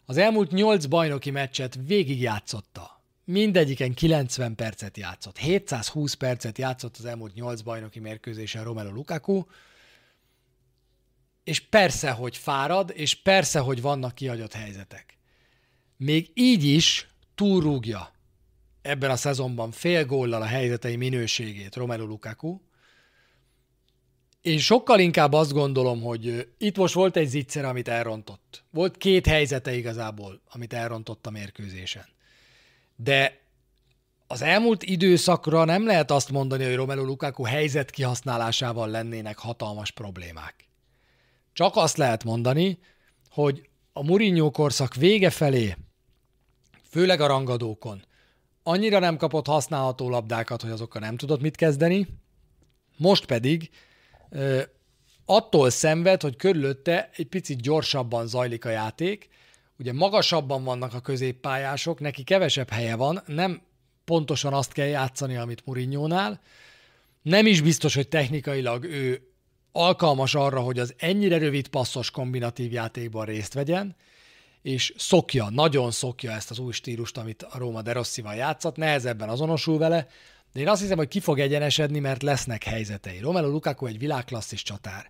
az elmúlt nyolc bajnoki meccset végigjátszotta. Mindegyiken 90 percet játszott. 720 percet játszott az elmúlt nyolc bajnoki mérkőzésen Romelu Lukaku, és persze, hogy fárad, és persze, hogy vannak kihagyott helyzetek. Még így is túlrúgja ebben a szezonban fél góllal a helyzetei minőségét Romelu Lukaku, én sokkal inkább azt gondolom, hogy itt most volt egy zicser, amit elrontott. Volt két helyzete igazából, amit elrontott a mérkőzésen. De az elmúlt időszakra nem lehet azt mondani, hogy Romelu Lukaku helyzet kihasználásával lennének hatalmas problémák. Csak azt lehet mondani, hogy a Mourinho korszak vége felé, főleg a rangadókon, annyira nem kapott használható labdákat, hogy azokkal nem tudott mit kezdeni, most pedig attól szenved, hogy körülötte egy picit gyorsabban zajlik a játék, ugye magasabban vannak a középpályások, neki kevesebb helye van, nem pontosan azt kell játszani, amit Murinyónál, nem is biztos, hogy technikailag ő alkalmas arra, hogy az ennyire rövid passzos kombinatív játékban részt vegyen, és szokja, nagyon szokja ezt az új stílust, amit a Róma de Rossival játszott, nehezebben azonosul vele, de én azt hiszem, hogy ki fog egyenesedni, mert lesznek helyzetei. Romelu Lukaku egy világklasszis csatár.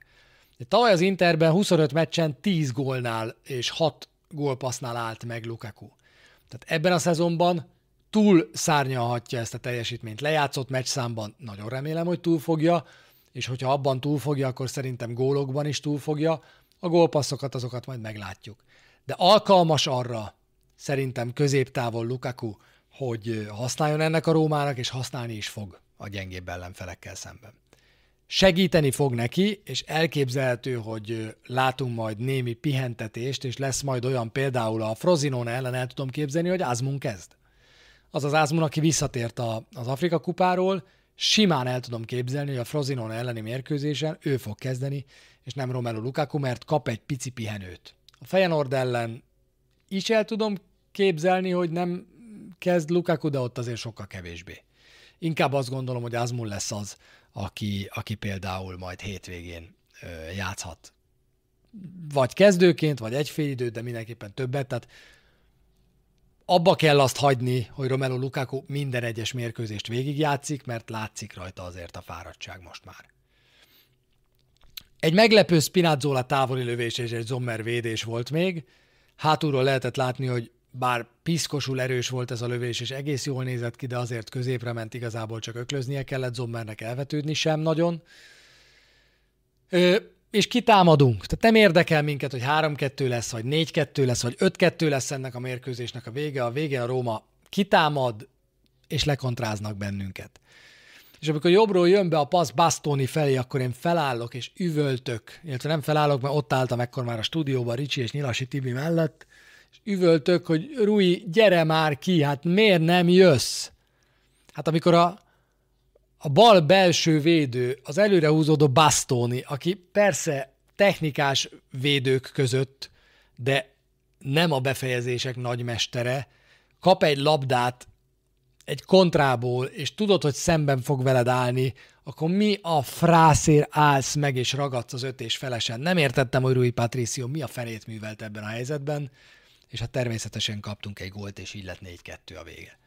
De tavaly az Interben 25 meccsen 10 gólnál és 6 gólpassznál állt meg Lukaku. Tehát ebben a szezonban túl szárnyalhatja ezt a teljesítményt. Lejátszott meccsszámban nagyon remélem, hogy túl fogja, és hogyha abban túl fogja, akkor szerintem gólokban is túl fogja. A gólpasszokat azokat majd meglátjuk. De alkalmas arra szerintem középtávon Lukaku, hogy használjon ennek a Rómának, és használni is fog a gyengébb ellenfelekkel szemben. Segíteni fog neki, és elképzelhető, hogy látunk majd némi pihentetést, és lesz majd olyan például a Frozinone ellen el tudom képzelni, hogy Azmun kezd. az az Ázmun, aki visszatért a, az Afrika kupáról, simán el tudom képzelni, hogy a Frozinon elleni mérkőzésen ő fog kezdeni, és nem Romelu Lukaku, mert kap egy pici pihenőt. A Feyenoord ellen is el tudom képzelni, hogy nem kezd Lukaku, de ott azért sokkal kevésbé. Inkább azt gondolom, hogy Azmul lesz az, aki, aki például majd hétvégén ö, játszhat. Vagy kezdőként, vagy egy fél időt, de mindenképpen többet. Tehát abba kell azt hagyni, hogy Romelu Lukaku minden egyes mérkőzést végigjátszik, mert látszik rajta azért a fáradtság most már. Egy meglepő Spinazzola távoli lövés és egy Zommer védés volt még. Hátulról lehetett látni, hogy bár piszkosul erős volt ez a lövés, és egész jól nézett ki, de azért középre ment, igazából csak öklöznie kellett, Zommernek elvetődni sem nagyon. Ö, és kitámadunk. Tehát nem érdekel minket, hogy 3-2 lesz, vagy 4-2 lesz, vagy 5-2 lesz ennek a mérkőzésnek a vége. A vége a Róma kitámad, és lekontráznak bennünket. És amikor jobbról jön be a passz Bastoni felé, akkor én felállok és üvöltök, illetve nem felállok, mert ott álltam ekkor már a stúdióban Ricsi és Nyilasi Tibi mellett, és üvöltök, hogy Rui, gyere már ki, hát miért nem jössz? Hát amikor a, a bal belső védő, az előre húzódó Bastoni, aki persze technikás védők között, de nem a befejezések nagymestere, kap egy labdát egy kontrából, és tudod, hogy szemben fog veled állni, akkor mi a frászér állsz meg és ragadsz az öt és felesen? Nem értettem, hogy Rui Patricio mi a fenét művelt ebben a helyzetben, és hát természetesen kaptunk egy gólt, és így lett 4-2 a vége.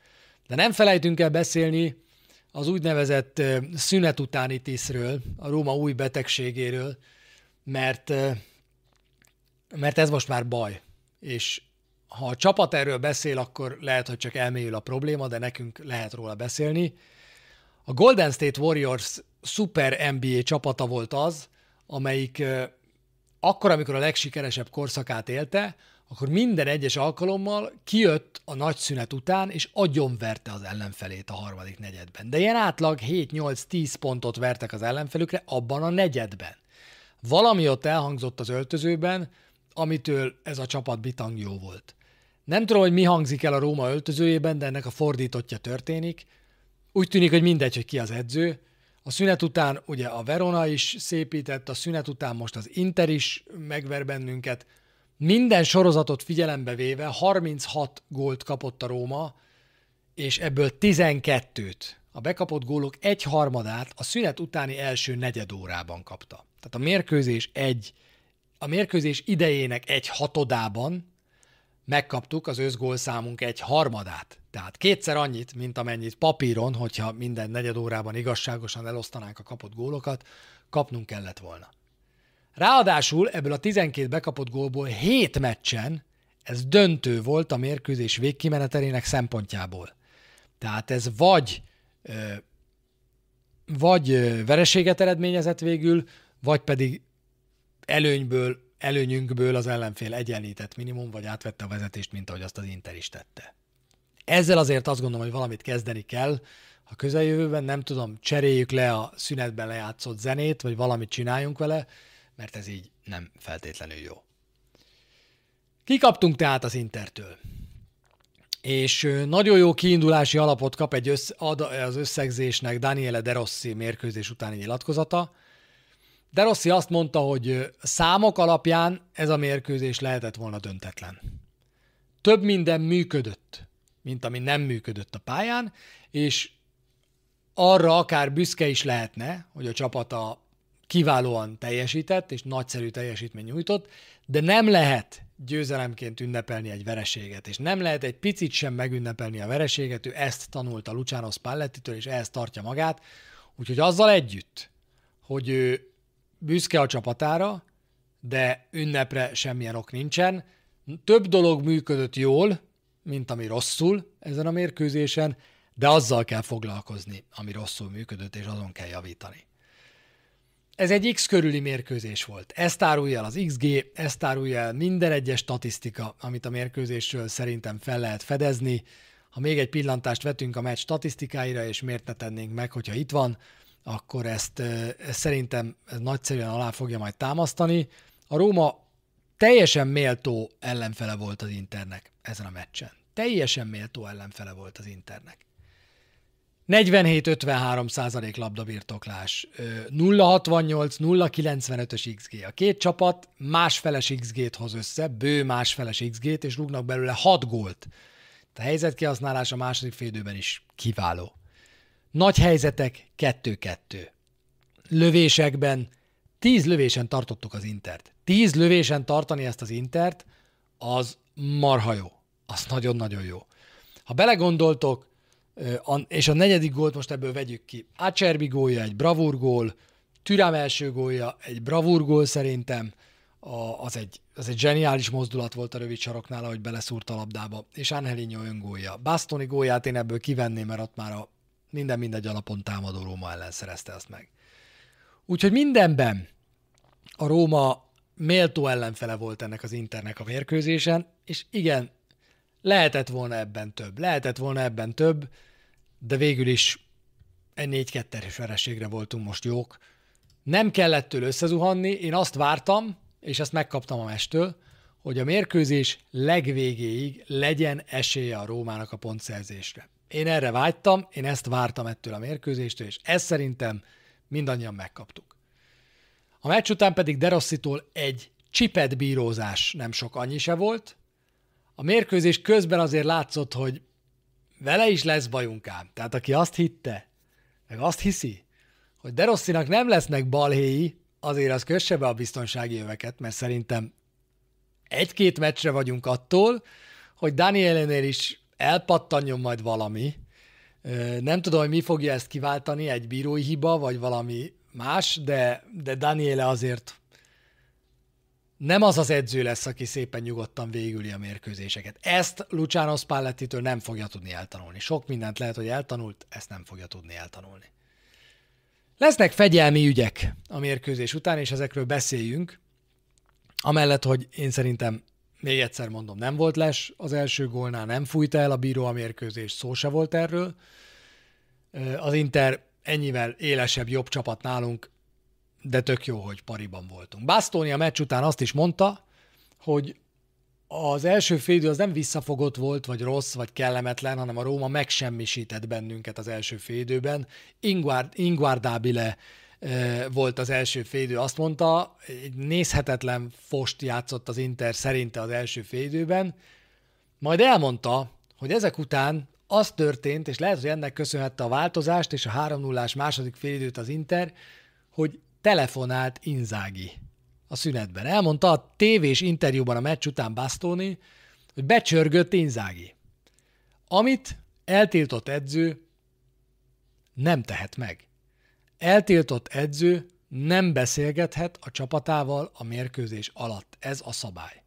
De nem felejtünk el beszélni az úgynevezett szünet utáni tiszről, a Róma új betegségéről, mert, mert ez most már baj. És ha a csapat erről beszél, akkor lehet, hogy csak elmélyül a probléma, de nekünk lehet róla beszélni. A Golden State Warriors Super NBA csapata volt az, amelyik akkor, amikor a legsikeresebb korszakát élte, akkor minden egyes alkalommal kijött a nagy szünet után, és agyonverte az ellenfelét a harmadik negyedben. De ilyen átlag 7-8-10 pontot vertek az ellenfelükre abban a negyedben. Valami ott elhangzott az öltözőben, amitől ez a csapat bitang jó volt. Nem tudom, hogy mi hangzik el a Róma öltözőjében, de ennek a fordítottja történik. Úgy tűnik, hogy mindegy, hogy ki az edző. A szünet után ugye a Verona is szépített, a szünet után most az Inter is megver bennünket. Minden sorozatot figyelembe véve 36 gólt kapott a Róma, és ebből 12-t. A bekapott gólok egy harmadát a szünet utáni első negyed órában kapta. Tehát a mérkőzés egy, a mérkőzés idejének egy hatodában megkaptuk az összgólszámunk egy harmadát. Tehát kétszer annyit, mint amennyit papíron, hogyha minden negyed órában igazságosan elosztanánk a kapott gólokat, kapnunk kellett volna. Ráadásul ebből a 12 bekapott gólból 7 meccsen ez döntő volt a mérkőzés végkimenetelének szempontjából. Tehát ez vagy vagy vereséget eredményezett végül, vagy pedig előnyből, előnyünkből az ellenfél egyenlített minimum, vagy átvette a vezetést, mint ahogy azt az Inter is tette. Ezzel azért azt gondolom, hogy valamit kezdeni kell. A közeljövőben nem tudom, cseréljük le a szünetben lejátszott zenét, vagy valamit csináljunk vele, mert ez így nem feltétlenül jó. Kikaptunk tehát az Intertől. És nagyon jó kiindulási alapot kap egy össz, ad az összegzésnek Daniele De Rossi mérkőzés utáni nyilatkozata. De Rossi azt mondta, hogy számok alapján ez a mérkőzés lehetett volna döntetlen. Több minden működött, mint ami nem működött a pályán, és arra akár büszke is lehetne, hogy a csapata kiválóan teljesített, és nagyszerű teljesítmény nyújtott, de nem lehet győzelemként ünnepelni egy vereséget, és nem lehet egy picit sem megünnepelni a vereséget, ő ezt tanulta Luciano Spallettitől, és ehhez tartja magát, úgyhogy azzal együtt, hogy ő büszke a csapatára, de ünnepre semmilyen ok nincsen, több dolog működött jól, mint ami rosszul ezen a mérkőzésen, de azzal kell foglalkozni, ami rosszul működött, és azon kell javítani. Ez egy X körüli mérkőzés volt. Ezt árulja el az XG, ezt árulja el minden egyes statisztika, amit a mérkőzésről szerintem fel lehet fedezni. Ha még egy pillantást vetünk a meccs statisztikáira, és miért ne tennénk meg, hogyha itt van, akkor ezt, ezt szerintem ez nagyszerűen alá fogja majd támasztani. A Róma teljesen méltó ellenfele volt az Internek ezen a meccsen. teljesen méltó ellenfele volt az Internek. 47-53 százalék labdabirtoklás, 0-68-0-95-ös XG. A két csapat másfeles XG-t hoz össze, bő másfeles XG-t, és rúgnak belőle 6 gólt. A helyzetkihasználás a második félidőben is kiváló. Nagy helyzetek 2-2. Lövésekben 10 lövésen tartottuk az Intert. 10 lövésen tartani ezt az Intert, az marha jó. Az nagyon-nagyon jó. Ha belegondoltok, és a negyedik gólt most ebből vegyük ki. Acerbi gólja egy bravúr gól, Türám első gólja egy bravúr gól szerintem, a, az, egy, az egy zseniális mozdulat volt a rövid saroknál, ahogy beleszúrt a labdába, és Angelinho öngólja. Bastoni gólját én ebből kivenném, mert ott már a minden mindegy alapon támadó Róma ellen szerezte ezt meg. Úgyhogy mindenben a Róma méltó ellenfele volt ennek az Internek a mérkőzésen, és igen, lehetett volna ebben több, lehetett volna ebben több, de végül is egy 4 2 vereségre voltunk most jók. Nem kellett tőle összezuhanni, én azt vártam, és ezt megkaptam a mestől, hogy a mérkőzés legvégéig legyen esélye a Rómának a pontszerzésre. Én erre vágytam, én ezt vártam ettől a mérkőzéstől, és ezt szerintem mindannyian megkaptuk. A meccs után pedig Derosszitól egy csipet bírózás nem sok annyi se volt. A mérkőzés közben azért látszott, hogy vele is lesz bajunk ám. Tehát aki azt hitte, meg azt hiszi, hogy Derosszinak nem lesznek balhéi, azért az kösse be a biztonsági öveket, mert szerintem egy-két meccsre vagyunk attól, hogy Danielénél is elpattanjon majd valami. Nem tudom, hogy mi fogja ezt kiváltani, egy bírói hiba, vagy valami más, de, de Daniele azért nem az az edző lesz, aki szépen nyugodtan végüli a mérkőzéseket. Ezt Luciano Spalletti-től nem fogja tudni eltanulni. Sok mindent lehet, hogy eltanult, ezt nem fogja tudni eltanulni. Lesznek fegyelmi ügyek a mérkőzés után, és ezekről beszéljünk. Amellett, hogy én szerintem, még egyszer mondom, nem volt les az első gólnál, nem fújta el a bíró a mérkőzést, szó se volt erről. Az Inter ennyivel élesebb, jobb csapat nálunk, de tök jó, hogy pariban voltunk. Bastoni a meccs után azt is mondta, hogy az első félidő az nem visszafogott volt, vagy rossz, vagy kellemetlen, hanem a Róma megsemmisített bennünket az első félidőben. Inguard, Inguardabile volt az első félidő, azt mondta, egy nézhetetlen fost játszott az Inter szerinte az első félidőben, majd elmondta, hogy ezek után az történt, és lehet, hogy ennek köszönhette a változást és a 3 0 második félidőt az Inter, hogy telefonált Inzági a szünetben. Elmondta a tévés interjúban a meccs után Bastoni, hogy becsörgött Inzági. Amit eltiltott edző nem tehet meg. Eltiltott edző nem beszélgethet a csapatával a mérkőzés alatt. Ez a szabály.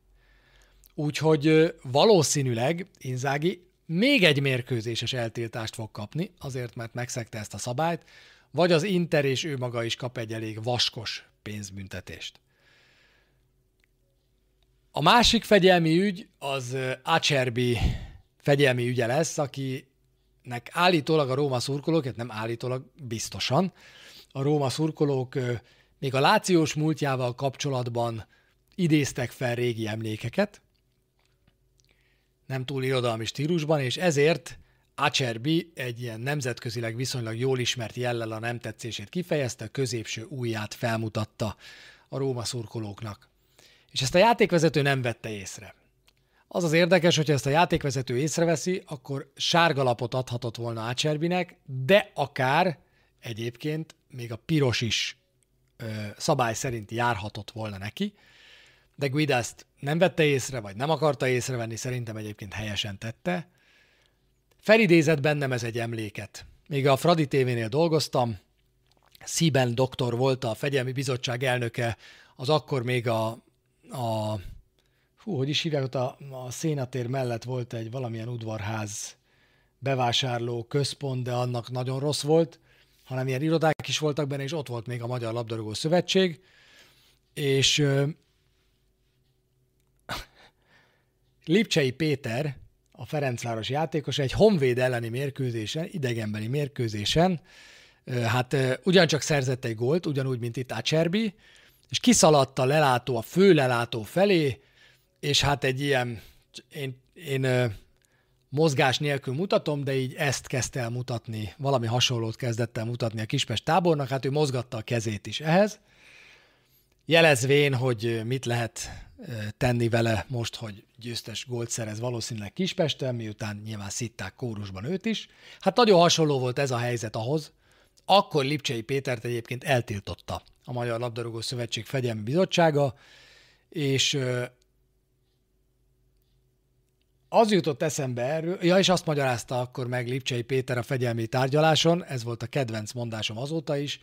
Úgyhogy valószínűleg Inzági még egy mérkőzéses eltiltást fog kapni, azért mert megszegte ezt a szabályt, vagy az Inter és ő maga is kap egy elég vaskos pénzbüntetést. A másik fegyelmi ügy az Acerbi fegyelmi ügye lesz, akinek állítólag a Róma szurkolók, hát nem állítólag, biztosan, a Róma szurkolók még a lációs múltjával kapcsolatban idéztek fel régi emlékeket, nem túl irodalmi stílusban, és ezért Acerbi egy ilyen nemzetközileg viszonylag jól ismert jellel a nem tetszését kifejezte, a középső ujját felmutatta a Róma szurkolóknak. És ezt a játékvezető nem vette észre. Az az érdekes, hogyha ezt a játékvezető észreveszi, akkor sárga lapot adhatott volna Acerbinek, de akár egyébként még a piros is ö, szabály szerint járhatott volna neki, de Guida ezt nem vette észre, vagy nem akarta észrevenni, szerintem egyébként helyesen tette. Felidézett bennem ez egy emléket. Még a Fradi TV-nél dolgoztam, Sieben doktor volt a Fegyelmi Bizottság elnöke, az akkor még a, a hú, hogy is hívják, ott a, a szénatér mellett volt egy valamilyen udvarház bevásárló központ, de annak nagyon rossz volt, hanem ilyen irodák is voltak benne, és ott volt még a Magyar Labdarúgó Szövetség, és <laughs> Lipcsei Péter, a Ferencváros játékos egy Honvéd elleni mérkőzésen, idegenbeli mérkőzésen, hát ugyancsak szerzett egy gólt, ugyanúgy, mint itt Acerbi, és kiszaladt a lelátó, a fő lelátó felé, és hát egy ilyen, én, én mozgás nélkül mutatom, de így ezt kezdte el mutatni, valami hasonlót kezdett el mutatni a Kispest tábornak, hát ő mozgatta a kezét is ehhez, jelezvén, hogy mit lehet tenni vele most, hogy győztes gólt szerez valószínűleg Kispesten, miután nyilván szitták kórusban őt is. Hát nagyon hasonló volt ez a helyzet ahhoz, akkor Lipcsei Pétert egyébként eltiltotta a Magyar Labdarúgó Szövetség Fegyelmi Bizottsága, és az jutott eszembe erről, ja, és azt magyarázta akkor meg Lipcsei Péter a fegyelmi tárgyaláson, ez volt a kedvenc mondásom azóta is,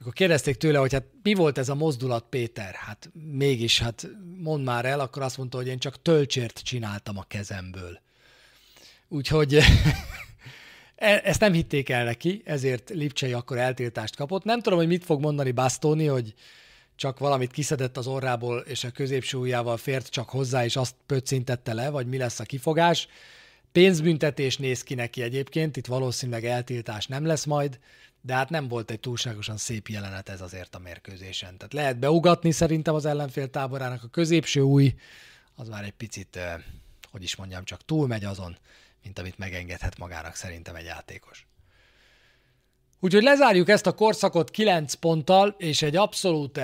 akkor kérdezték tőle, hogy hát mi volt ez a mozdulat, Péter? Hát mégis, hát mondd már el, akkor azt mondta, hogy én csak tölcsért csináltam a kezemből. Úgyhogy <laughs> e, ezt nem hitték el neki, ezért Lipcsei akkor eltiltást kapott. Nem tudom, hogy mit fog mondani Bastoni, hogy csak valamit kiszedett az orrából, és a középső ujjával fért csak hozzá, és azt pöccintette le, vagy mi lesz a kifogás. Pénzbüntetés néz ki neki egyébként, itt valószínűleg eltiltás nem lesz majd, de hát nem volt egy túlságosan szép jelenet ez azért a mérkőzésen. Tehát lehet beugatni szerintem az ellenfél táborának a középső új, az már egy picit, hogy is mondjam, csak túlmegy azon, mint amit megengedhet magának szerintem egy játékos. Úgyhogy lezárjuk ezt a korszakot 9 ponttal, és egy abszolút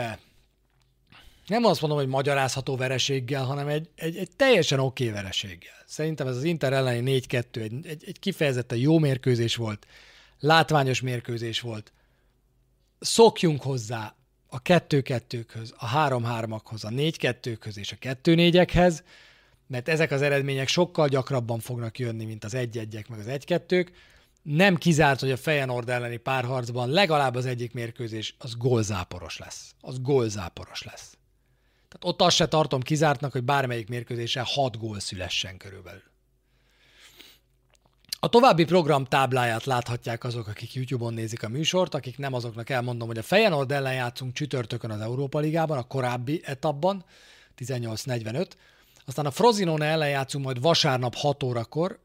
nem azt mondom, hogy magyarázható vereséggel, hanem egy, egy, egy teljesen oké okay vereséggel. Szerintem ez az Inter elleni 4-2 egy, egy, egy kifejezetten jó mérkőzés volt, látványos mérkőzés volt. Szokjunk hozzá a 2-2-khöz, a 3-3-akhoz, a 4-2-khöz és a 2-4-ekhez, mert ezek az eredmények sokkal gyakrabban fognak jönni, mint az 1-1-ek meg az 1-2-k. Nem kizárt, hogy a Feyenoord elleni párharcban legalább az egyik mérkőzés az gólzáporos lesz. Az gólzáporos lesz. Tehát ott azt se tartom kizártnak, hogy bármelyik mérkőzésen 6 gól szülessen körülbelül. A további program tábláját láthatják azok, akik YouTube-on nézik a műsort, akik nem azoknak elmondom, hogy a Feyenoord ellen játszunk csütörtökön az Európa Ligában, a korábbi etapban, 18.45, aztán a Frozinone ellen játszunk majd vasárnap 6 órakor,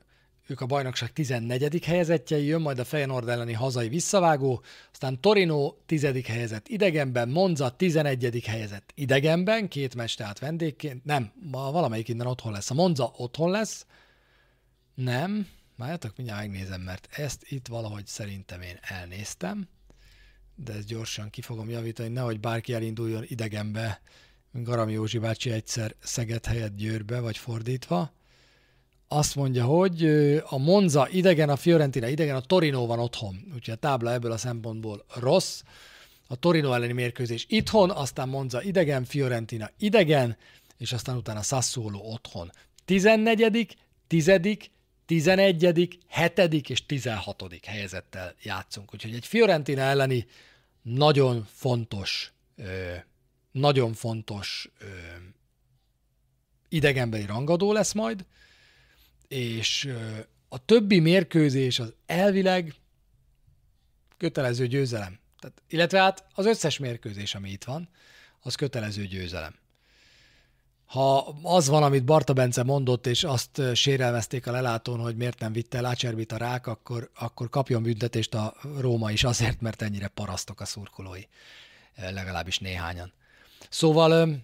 ők a bajnokság 14. helyezettjei, jön majd a Feyenoord elleni hazai visszavágó, aztán Torino 10. helyezett idegenben, Monza 11. helyezett idegenben, két meccs tehát vendégként, nem, valamelyik innen otthon lesz. A Monza otthon lesz, nem, Várjátok, mindjárt megnézem, mert ezt itt valahogy szerintem én elnéztem, de ezt gyorsan ki fogom javítani, nehogy bárki elinduljon idegenbe, mint Garam Józsi bácsi egyszer Szeged helyett Győrbe, vagy fordítva. Azt mondja, hogy a Monza idegen, a Fiorentina idegen, a Torino van otthon. Úgyhogy a tábla ebből a szempontból rossz. A Torino elleni mérkőzés itthon, aztán Monza idegen, Fiorentina idegen, és aztán utána Sassuolo otthon. 14., 10., 11., 7. és 16. helyezettel játszunk. Úgyhogy egy Fiorentina elleni nagyon fontos, nagyon fontos idegenbeli rangadó lesz majd, és a többi mérkőzés az elvileg kötelező győzelem. Tehát, illetve hát az összes mérkőzés, ami itt van, az kötelező győzelem ha az van, amit Barta Bence mondott, és azt sérelmezték a lelátón, hogy miért nem vitte el Ácserbit a rák, akkor, akkor kapjon büntetést a Róma is azért, mert ennyire parasztok a szurkolói, legalábbis néhányan. Szóval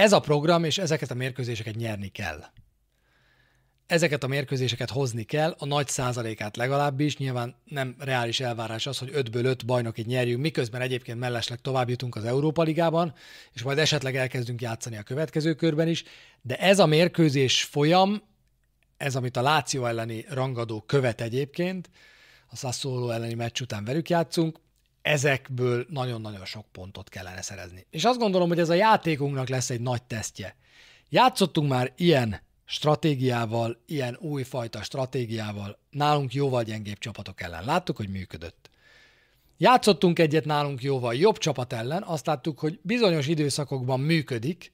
ez a program, és ezeket a mérkőzéseket nyerni kell. Ezeket a mérkőzéseket hozni kell, a nagy százalékát legalábbis, nyilván nem reális elvárás az, hogy 5-ből 5 bajnokit nyerjünk, miközben egyébként mellesleg tovább jutunk az Európa Ligában, és majd esetleg elkezdünk játszani a következő körben is, de ez a mérkőzés folyam, ez, amit a Láció elleni rangadó követ egyébként, a Sassuolo elleni meccs után velük játszunk, ezekből nagyon-nagyon sok pontot kellene szerezni. És azt gondolom, hogy ez a játékunknak lesz egy nagy tesztje. Játszottunk már ilyen stratégiával, ilyen újfajta stratégiával nálunk jóval gyengébb csapatok ellen. Láttuk, hogy működött. Játszottunk egyet nálunk jóval jobb csapat ellen, azt láttuk, hogy bizonyos időszakokban működik,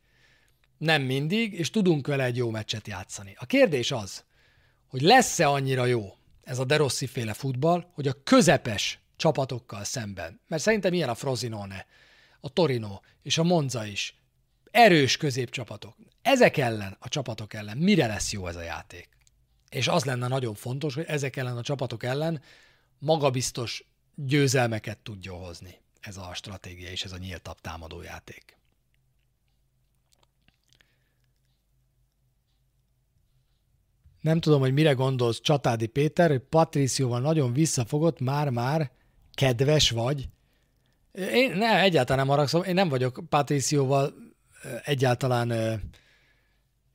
nem mindig, és tudunk vele egy jó meccset játszani. A kérdés az, hogy lesz-e annyira jó ez a De Rossi féle futball, hogy a közepes csapatokkal szemben, mert szerintem ilyen a Frosinone, a Torino és a Monza is, erős középcsapatok. Ezek ellen, a csapatok ellen mire lesz jó ez a játék? És az lenne nagyon fontos, hogy ezek ellen a csapatok ellen magabiztos győzelmeket tudja hozni ez a stratégia és ez a nyíltabb támadó játék. Nem tudom, hogy mire gondolsz Csatádi Péter, hogy Patricióval nagyon visszafogott, már-már kedves vagy. Én ne, egyáltalán nem haragszom, én nem vagyok Patricióval egyáltalán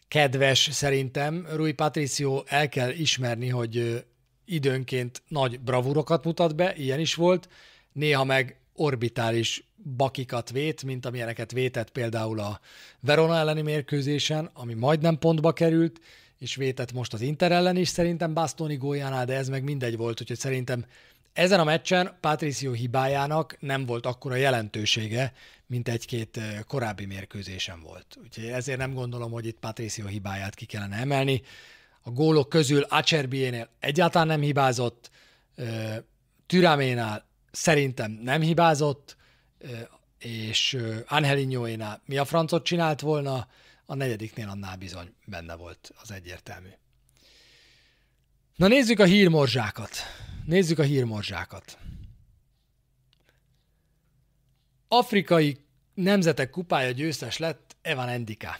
kedves szerintem. Rui Patricio el kell ismerni, hogy időnként nagy bravúrokat mutat be, ilyen is volt, néha meg orbitális bakikat vét, mint amilyeneket vétett például a Verona elleni mérkőzésen, ami majdnem pontba került, és vétett most az Inter ellen is szerintem Bastoni góljánál, de ez meg mindegy volt, úgyhogy szerintem ezen a meccsen Patricio hibájának nem volt akkora jelentősége, mint egy-két korábbi mérkőzésen volt. Úgyhogy ezért nem gondolom, hogy itt Patricio hibáját ki kellene emelni. A gólok közül Acerbiénél egyáltalán nem hibázott, Türáménál szerintem nem hibázott, és Angelinhoénál mi a francot csinált volna, a negyediknél annál bizony benne volt az egyértelmű. Na nézzük a hírmorzsákat. Nézzük a hírmorzsákat. Afrikai nemzetek kupája győztes lett Evan Endika.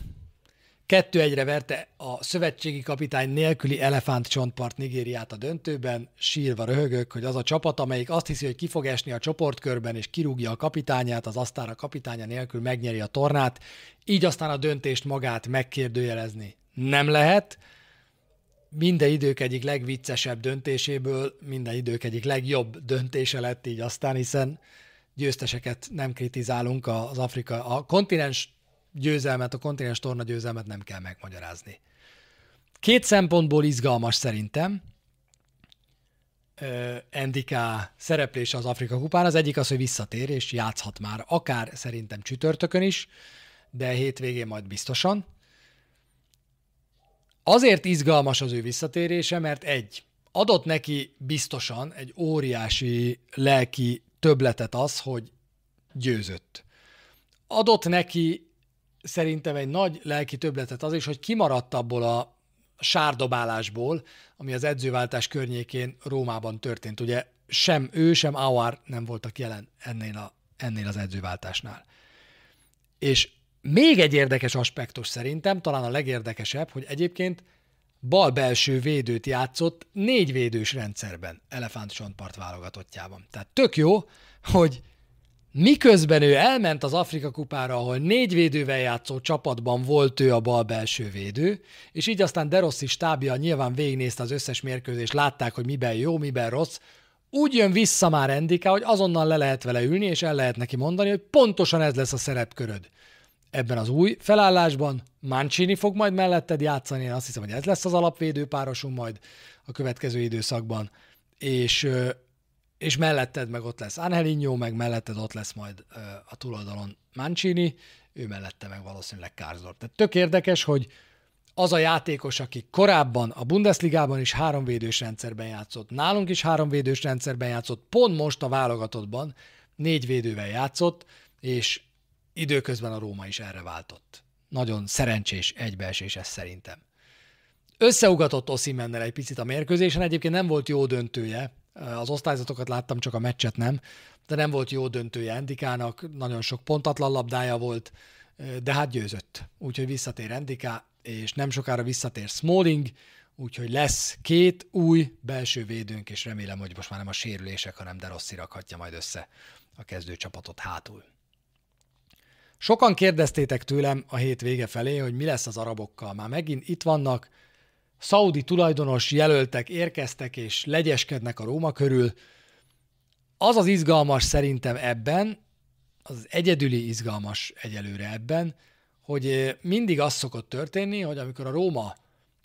Kettő egyre verte a szövetségi kapitány nélküli elefánt csontpart Nigériát a döntőben, sírva röhögök, hogy az a csapat, amelyik azt hiszi, hogy ki fog esni a csoportkörben és kirúgja a kapitányát, az aztán a kapitánya nélkül megnyeri a tornát, így aztán a döntést magát megkérdőjelezni nem lehet. Minden idők egyik legviccesebb döntéséből minden idők egyik legjobb döntése lett így aztán, hiszen győzteseket nem kritizálunk, az Afrika, a kontinens győzelmet, a kontinens torna győzelmet nem kell megmagyarázni. Két szempontból izgalmas szerintem NDK szereplése az Afrika kupán. Az egyik az, hogy visszatér és játszhat már, akár szerintem csütörtökön is, de hétvégén majd biztosan. Azért izgalmas az ő visszatérése, mert egy, adott neki biztosan egy óriási lelki töbletet az, hogy győzött. Adott neki szerintem egy nagy lelki töbletet az is, hogy kimaradt abból a sárdobálásból, ami az edzőváltás környékén Rómában történt. Ugye sem ő, sem Auer nem voltak jelen ennél, a, ennél az edzőváltásnál. És még egy érdekes aspektus szerintem, talán a legérdekesebb, hogy egyébként bal belső védőt játszott négy védős rendszerben, Elefántcsontpart válogatottjában. Tehát tök jó, hogy Miközben ő elment az Afrika kupára, ahol négy védővel játszó csapatban volt ő a bal belső védő, és így aztán Derossi stábja nyilván végignézte az összes mérkőzést, látták, hogy miben jó, miben rossz, úgy jön vissza már Endika, hogy azonnal le lehet vele ülni, és el lehet neki mondani, hogy pontosan ez lesz a szerepköröd. Ebben az új felállásban Mancini fog majd melletted játszani, én azt hiszem, hogy ez lesz az alapvédő párosunk majd a következő időszakban, és és melletted meg ott lesz Angelinho, meg melletted ott lesz majd a túloldalon Mancini, ő mellette meg valószínűleg Karsdorp. Tehát tök érdekes, hogy az a játékos, aki korábban a Bundesligában is háromvédős rendszerben játszott, nálunk is háromvédős rendszerben játszott, pont most a válogatottban négy védővel játszott, és időközben a Róma is erre váltott. Nagyon szerencsés egybeesés ez szerintem. Összeugatott Oszimennel egy picit a mérkőzésen, egyébként nem volt jó döntője, az osztályzatokat láttam, csak a meccset nem, de nem volt jó döntője Endikának, nagyon sok pontatlan labdája volt, de hát győzött. Úgyhogy visszatér Endika, és nem sokára visszatér Smalling, úgyhogy lesz két új belső védőnk, és remélem, hogy most már nem a sérülések, hanem de rossz rakhatja majd össze a kezdőcsapatot hátul. Sokan kérdeztétek tőlem a hét vége felé, hogy mi lesz az arabokkal. Már megint itt vannak, szaudi tulajdonos jelöltek érkeztek és legyeskednek a Róma körül. Az az izgalmas szerintem ebben, az egyedüli izgalmas egyelőre ebben, hogy eh, mindig az szokott történni, hogy amikor a Róma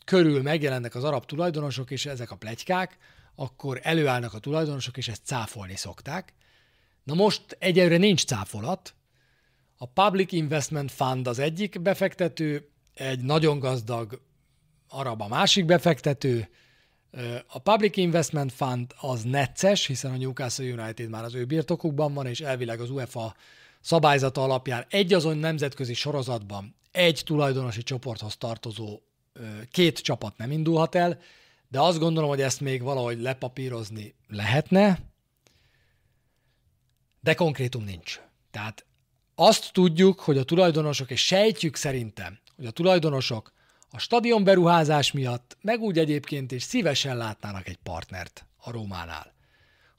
körül megjelennek az arab tulajdonosok, és ezek a plegykák, akkor előállnak a tulajdonosok, és ezt cáfolni szokták. Na most egyelőre nincs cáfolat. A Public Investment Fund az egyik befektető, egy nagyon gazdag arab a másik befektető, a Public Investment Fund az necces, hiszen a Newcastle United már az ő birtokukban van, és elvileg az UEFA szabályzata alapján egy azon nemzetközi sorozatban egy tulajdonosi csoporthoz tartozó két csapat nem indulhat el, de azt gondolom, hogy ezt még valahogy lepapírozni lehetne, de konkrétum nincs. Tehát azt tudjuk, hogy a tulajdonosok, és sejtjük szerintem, hogy a tulajdonosok a stadion beruházás miatt, meg úgy egyébként is szívesen látnának egy partnert a Rómánál.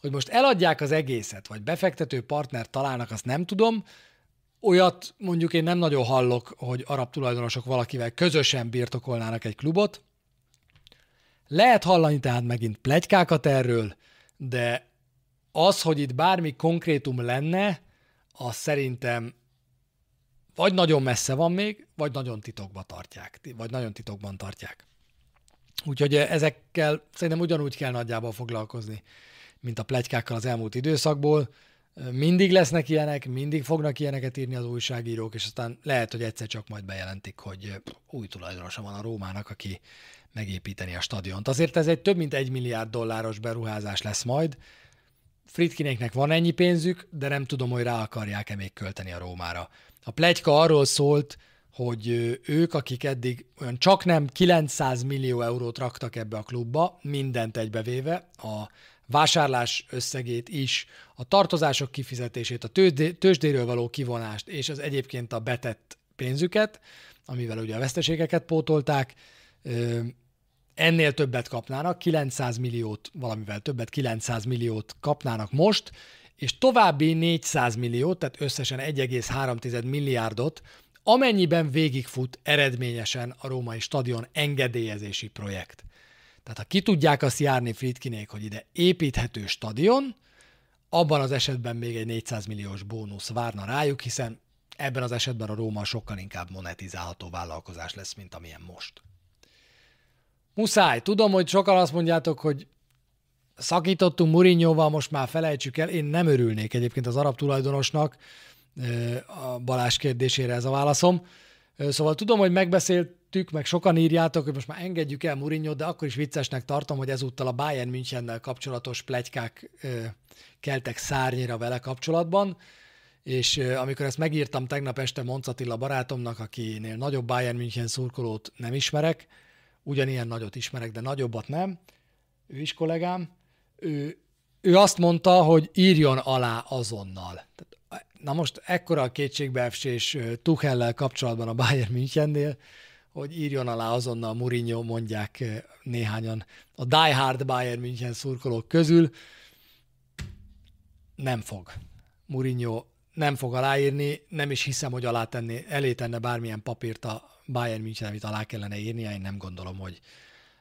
Hogy most eladják az egészet, vagy befektető partnert találnak, azt nem tudom. Olyat mondjuk én nem nagyon hallok, hogy arab tulajdonosok valakivel közösen birtokolnának egy klubot. Lehet hallani tehát megint plegykákat erről, de az, hogy itt bármi konkrétum lenne, az szerintem vagy nagyon messze van még, vagy nagyon titokban tartják, vagy nagyon titokban tartják. Úgyhogy ezekkel szerintem ugyanúgy kell nagyjából foglalkozni, mint a plegykákkal az elmúlt időszakból. Mindig lesznek ilyenek, mindig fognak ilyeneket írni az újságírók, és aztán lehet, hogy egyszer csak majd bejelentik, hogy új tulajdonosa van a Rómának, aki megépíteni a stadiont. Azért ez egy több mint egy milliárd dolláros beruházás lesz majd. Fritkinéknek van ennyi pénzük, de nem tudom, hogy rá akarják-e még költeni a Rómára. A plegyka arról szólt, hogy ők, akik eddig olyan csak nem 900 millió eurót raktak ebbe a klubba, mindent egybevéve, a vásárlás összegét is, a tartozások kifizetését, a tőzsdéről való kivonást, és az egyébként a betett pénzüket, amivel ugye a veszteségeket pótolták, ennél többet kapnának, 900 milliót, valamivel többet, 900 milliót kapnának most, és további 400 milliót, tehát összesen 1,3 milliárdot, amennyiben végigfut eredményesen a római stadion engedélyezési projekt. Tehát ha ki tudják azt járni Fritkinék, hogy ide építhető stadion, abban az esetben még egy 400 milliós bónusz várna rájuk, hiszen ebben az esetben a Róma sokkal inkább monetizálható vállalkozás lesz, mint amilyen most. Muszáj. Tudom, hogy sokan azt mondjátok, hogy szakítottunk Murinyóval, most már felejtsük el. Én nem örülnék egyébként az arab tulajdonosnak, a Balás kérdésére ez a válaszom. Szóval tudom, hogy megbeszéltük, meg sokan írjátok, hogy most már engedjük el mourinho de akkor is viccesnek tartom, hogy ezúttal a Bayern Münchennel kapcsolatos plegykák keltek szárnyira vele kapcsolatban, és amikor ezt megírtam tegnap este Moncatilla barátomnak, akinél nagyobb Bayern München szurkolót nem ismerek, ugyanilyen nagyot ismerek, de nagyobbat nem, ő is kollégám, ő, ő azt mondta, hogy írjon alá azonnal. Na most ekkora a kétségbeesés Tuchellel kapcsolatban a Bayern Münchennél, hogy írjon alá azonnal Mourinho, mondják néhányan a Die Hard Bayern München szurkolók közül. Nem fog. Mourinho nem fog aláírni, nem is hiszem, hogy alá tenni, elé tenne bármilyen papírt a Bayern München, amit alá kellene írnia, én nem gondolom, hogy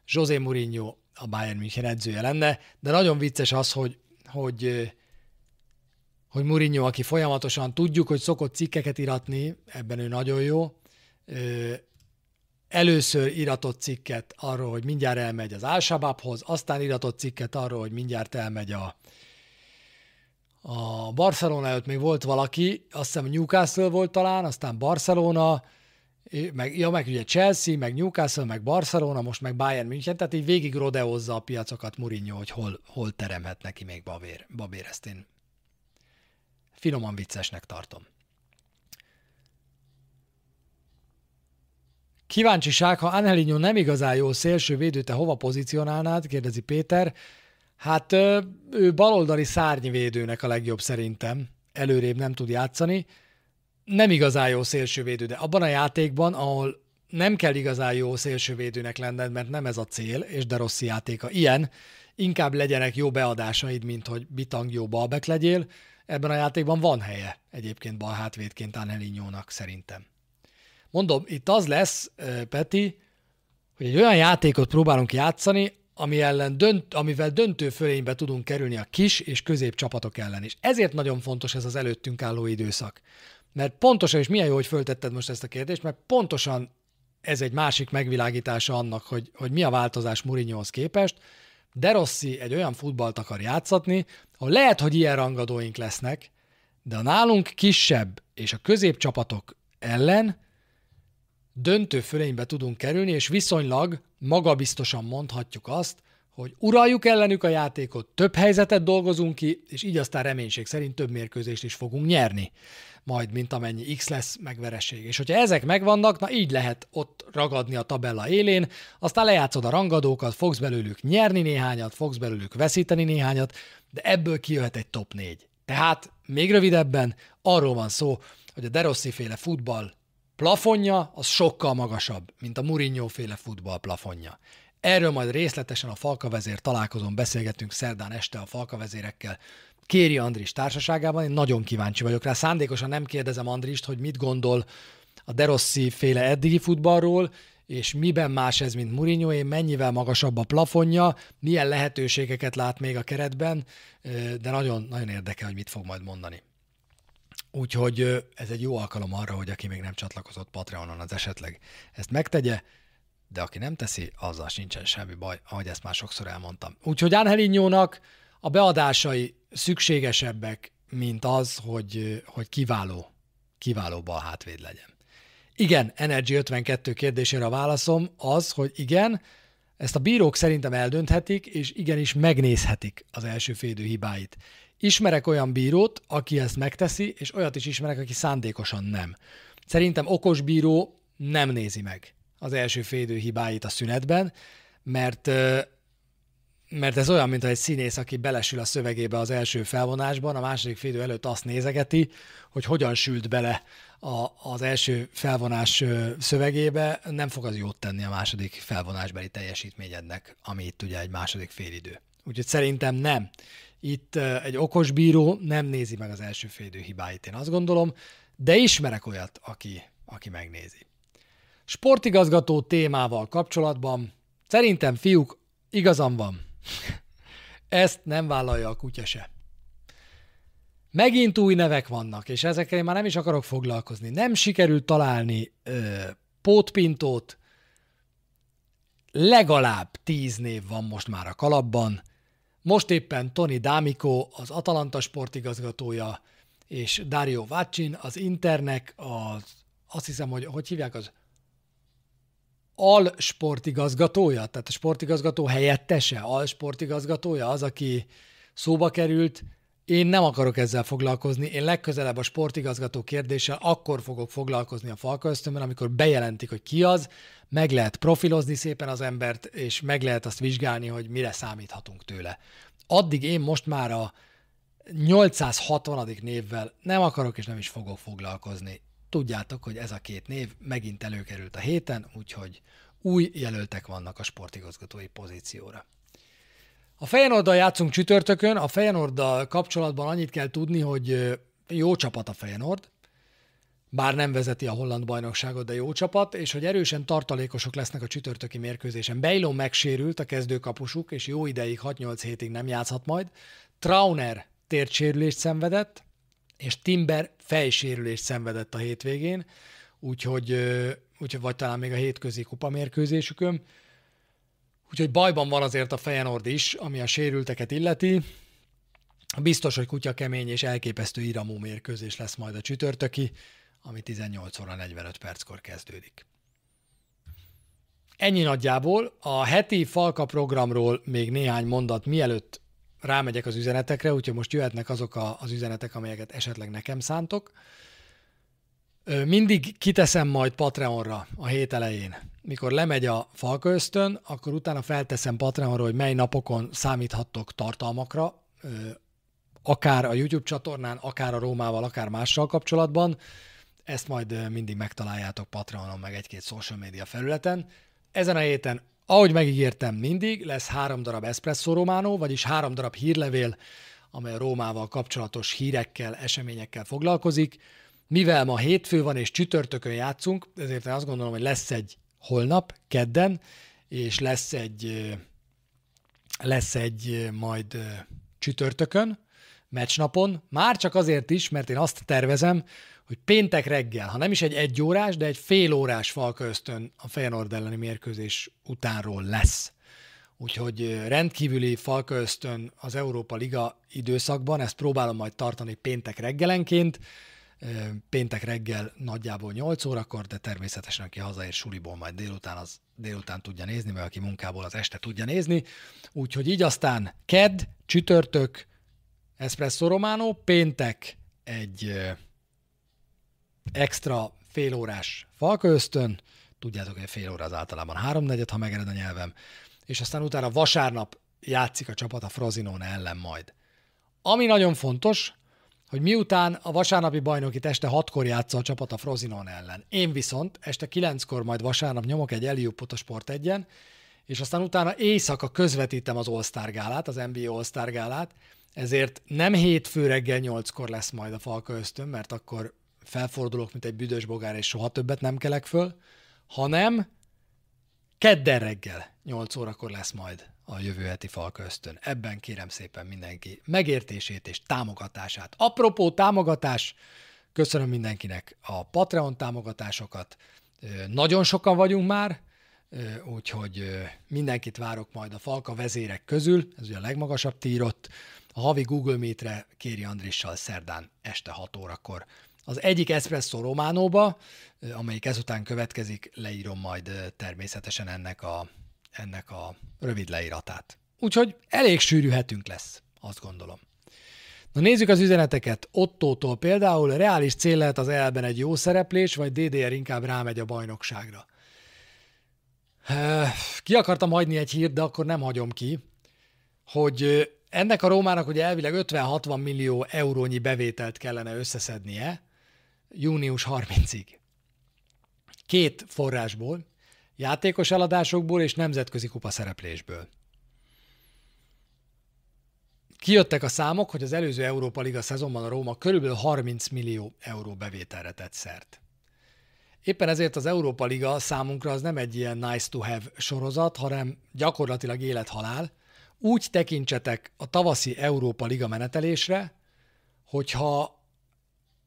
José Mourinho a Bayern München edzője lenne, de nagyon vicces az, hogy, hogy, hogy Mourinho, aki folyamatosan tudjuk, hogy szokott cikkeket iratni, ebben ő nagyon jó, először iratott cikket arról, hogy mindjárt elmegy az Al-Shabaabhoz, aztán iratott cikket arról, hogy mindjárt elmegy a, a Barcelona előtt. Még volt valaki, azt hiszem Newcastle volt talán, aztán Barcelona, meg, ja, meg ugye Chelsea, meg Newcastle, meg Barcelona, most meg Bayern München, tehát így végig rodeozza a piacokat Mourinho, hogy hol, hol teremhet neki még babér, babér, ezt én finoman viccesnek tartom. Kíváncsiság, ha Angelino nem igazán jó szélső védő, te hova pozícionálnád? kérdezi Péter. Hát ő baloldali szárnyvédőnek a legjobb szerintem. Előrébb nem tud játszani nem igazán jó szélsővédő, de abban a játékban, ahol nem kell igazán jó szélsővédőnek lenned, mert nem ez a cél, és de rossz játéka ilyen, inkább legyenek jó beadásaid, mint hogy bitang jó balbek legyél. Ebben a játékban van helye egyébként bal hátvédként Anelinyónak szerintem. Mondom, itt az lesz, Peti, hogy egy olyan játékot próbálunk játszani, ami ellen dönt, amivel döntő fölénybe tudunk kerülni a kis és közép csapatok ellen is. Ezért nagyon fontos ez az előttünk álló időszak. Mert pontosan, és milyen jó, hogy föltetted most ezt a kérdést, mert pontosan ez egy másik megvilágítása annak, hogy, hogy mi a változás Mourinhohoz képest. De Rossi egy olyan futballt akar játszatni, ahol lehet, hogy ilyen rangadóink lesznek, de a nálunk kisebb és a középcsapatok ellen döntő fölénybe tudunk kerülni, és viszonylag magabiztosan mondhatjuk azt, hogy uraljuk ellenük a játékot, több helyzetet dolgozunk ki, és így aztán reménység szerint több mérkőzést is fogunk nyerni majd, mint amennyi X lesz megvereség. És hogyha ezek megvannak, na így lehet ott ragadni a tabella élén, aztán lejátszod a rangadókat, fogsz belőlük nyerni néhányat, fogsz belőlük veszíteni néhányat, de ebből kijöhet egy top 4. Tehát még rövidebben arról van szó, hogy a Derossi féle futball plafonja az sokkal magasabb, mint a Mourinho féle futball plafonja. Erről majd részletesen a Falkavezér találkozón beszélgetünk szerdán este a Falkavezérekkel. Kéri Andris társaságában, én nagyon kíváncsi vagyok rá. Szándékosan nem kérdezem Andrist, hogy mit gondol a Derossi féle eddigi futballról, és miben más ez, mint Mourinho, mennyivel magasabb a plafonja, milyen lehetőségeket lát még a keretben, de nagyon, nagyon érdekel, hogy mit fog majd mondani. Úgyhogy ez egy jó alkalom arra, hogy aki még nem csatlakozott Patreonon, az esetleg ezt megtegye, de aki nem teszi, azzal sincsen semmi baj, ahogy ezt már sokszor elmondtam. Úgyhogy Angelinyónak a beadásai szükségesebbek, mint az, hogy, hogy kiváló, kiváló bal hátvéd legyen. Igen, Energy 52 kérdésére a válaszom az, hogy igen, ezt a bírók szerintem eldönthetik, és igenis megnézhetik az első félidő hibáit. Ismerek olyan bírót, aki ezt megteszi, és olyat is ismerek, aki szándékosan nem. Szerintem okos bíró nem nézi meg az első félidő hibáit a szünetben, mert mert ez olyan, mint egy színész, aki belesül a szövegébe az első felvonásban, a második félidő előtt azt nézegeti, hogy hogyan sült bele a, az első felvonás szövegébe, nem fog az jót tenni a második felvonásbeli teljesítményednek, ami itt ugye egy második félidő. Úgyhogy szerintem nem. Itt egy okos bíró nem nézi meg az első félidő hibáit, én azt gondolom, de ismerek olyat, aki, aki megnézi. Sportigazgató témával kapcsolatban szerintem, fiúk, igazam van. <laughs> Ezt nem vállalja a kutya se. Megint új nevek vannak, és ezekkel én már nem is akarok foglalkozni. Nem sikerült találni ö, pótpintót, legalább tíz név van most már a kalapban. Most éppen Tony D'Amico, az Atalanta sportigazgatója, és Dario Vaccin, az Internek, az, azt hiszem, hogy hogy hívják az al sportigazgatója, tehát a sportigazgató helyettese, al sportigazgatója, az, aki szóba került, én nem akarok ezzel foglalkozni, én legközelebb a sportigazgató kérdéssel akkor fogok foglalkozni a Falka ösztönben, amikor bejelentik, hogy ki az, meg lehet profilozni szépen az embert, és meg lehet azt vizsgálni, hogy mire számíthatunk tőle. Addig én most már a 860. névvel nem akarok és nem is fogok foglalkozni. Tudjátok, hogy ez a két név megint előkerült a héten, úgyhogy új jelöltek vannak a sportigazgatói pozícióra. A Feyenoorddal játszunk csütörtökön, a Feyenoorddal kapcsolatban annyit kell tudni, hogy jó csapat a Feyenoord, bár nem vezeti a holland bajnokságot, de jó csapat, és hogy erősen tartalékosok lesznek a csütörtöki mérkőzésen. Bejló megsérült a kezdőkapusuk, és jó ideig, 6-8 hétig nem játszhat majd. Trauner tértsérülést szenvedett, és Timber fejsérülést szenvedett a hétvégén, úgyhogy, úgyhogy vagy talán még a hétközi kupa mérkőzésükön. Úgyhogy bajban van azért a Feyenoord is, ami a sérülteket illeti. Biztos, hogy kutya kemény és elképesztő iramú mérkőzés lesz majd a csütörtöki, ami 18 óra 45 perckor kezdődik. Ennyi nagyjából. A heti Falka programról még néhány mondat, mielőtt rámegyek az üzenetekre, úgyhogy most jöhetnek azok a, az üzenetek, amelyeket esetleg nekem szántok. Mindig kiteszem majd Patreonra a hét elején. Mikor lemegy a Falka ösztön, akkor utána felteszem Patreonra, hogy mely napokon számíthattok tartalmakra, akár a YouTube csatornán, akár a Rómával, akár mással kapcsolatban. Ezt majd mindig megtaláljátok Patreonon, meg egy-két social media felületen. Ezen a héten ahogy megígértem mindig, lesz három darab Espresso Romano, vagyis három darab hírlevél, amely a Rómával kapcsolatos hírekkel, eseményekkel foglalkozik. Mivel ma hétfő van és csütörtökön játszunk, ezért én azt gondolom, hogy lesz egy holnap, kedden, és lesz egy, lesz egy majd csütörtökön, meccsnapon, már csak azért is, mert én azt tervezem, hogy péntek reggel, ha nem is egy egyórás, de egy fél órás Falka ösztön a Feyenoord elleni mérkőzés utánról lesz. Úgyhogy rendkívüli Falka ösztön az Európa Liga időszakban, ezt próbálom majd tartani péntek reggelenként, péntek reggel nagyjából 8 órakor, de természetesen aki hazaér suliból majd délután, az délután tudja nézni, mert aki munkából az este tudja nézni. Úgyhogy így aztán kedd, csütörtök, Espresso Romano, péntek egy extra félórás falka ösztön, tudjátok, hogy fél óra az általában háromnegyed, ha megered a nyelvem, és aztán utána vasárnap játszik a csapat a Frozinone ellen majd. Ami nagyon fontos, hogy miután a vasárnapi bajnoki este hatkor játsza a csapat a Frozinon ellen. Én viszont este kilenckor majd vasárnap nyomok egy Eliuppot a Sport egyen, és aztán utána éjszaka közvetítem az All-Star gálát, az NBA All-Star gálát, ezért nem hétfő reggel nyolckor lesz majd a Falka ösztön, mert akkor felfordulok, mint egy büdös bogár, és soha többet nem kelek föl, hanem kedden reggel 8 órakor lesz majd a jövő heti Falka ösztön. Ebben kérem szépen mindenki megértését és támogatását. Apropó támogatás, köszönöm mindenkinek a Patreon támogatásokat. Nagyon sokan vagyunk már, úgyhogy mindenkit várok majd a Falka vezérek közül, ez ugye a legmagasabb tírott. A havi Google Meetre Kéri Andrissal szerdán este 6 órakor. Az egyik Espresso Románóba, amelyik ezután következik, leírom majd természetesen ennek a, ennek a rövid leíratát. Úgyhogy elég sűrű hetünk lesz, azt gondolom. Na nézzük az üzeneteket. Ottótól például reális cél lehet az elben egy jó szereplés, vagy DDR inkább rámegy a bajnokságra. Ki akartam hagyni egy hírt, de akkor nem hagyom ki, hogy ennek a Rómának ugye elvileg 50-60 millió eurónyi bevételt kellene összeszednie június 30-ig. Két forrásból, játékos eladásokból és nemzetközi kupa szereplésből. Kijöttek a számok, hogy az előző Európa Liga szezonban a Róma körülbelül 30 millió euró bevételre tett szert. Éppen ezért az Európa Liga számunkra az nem egy ilyen nice to have sorozat, hanem gyakorlatilag élethalál. Úgy tekintsetek a tavaszi Európa Liga menetelésre, hogyha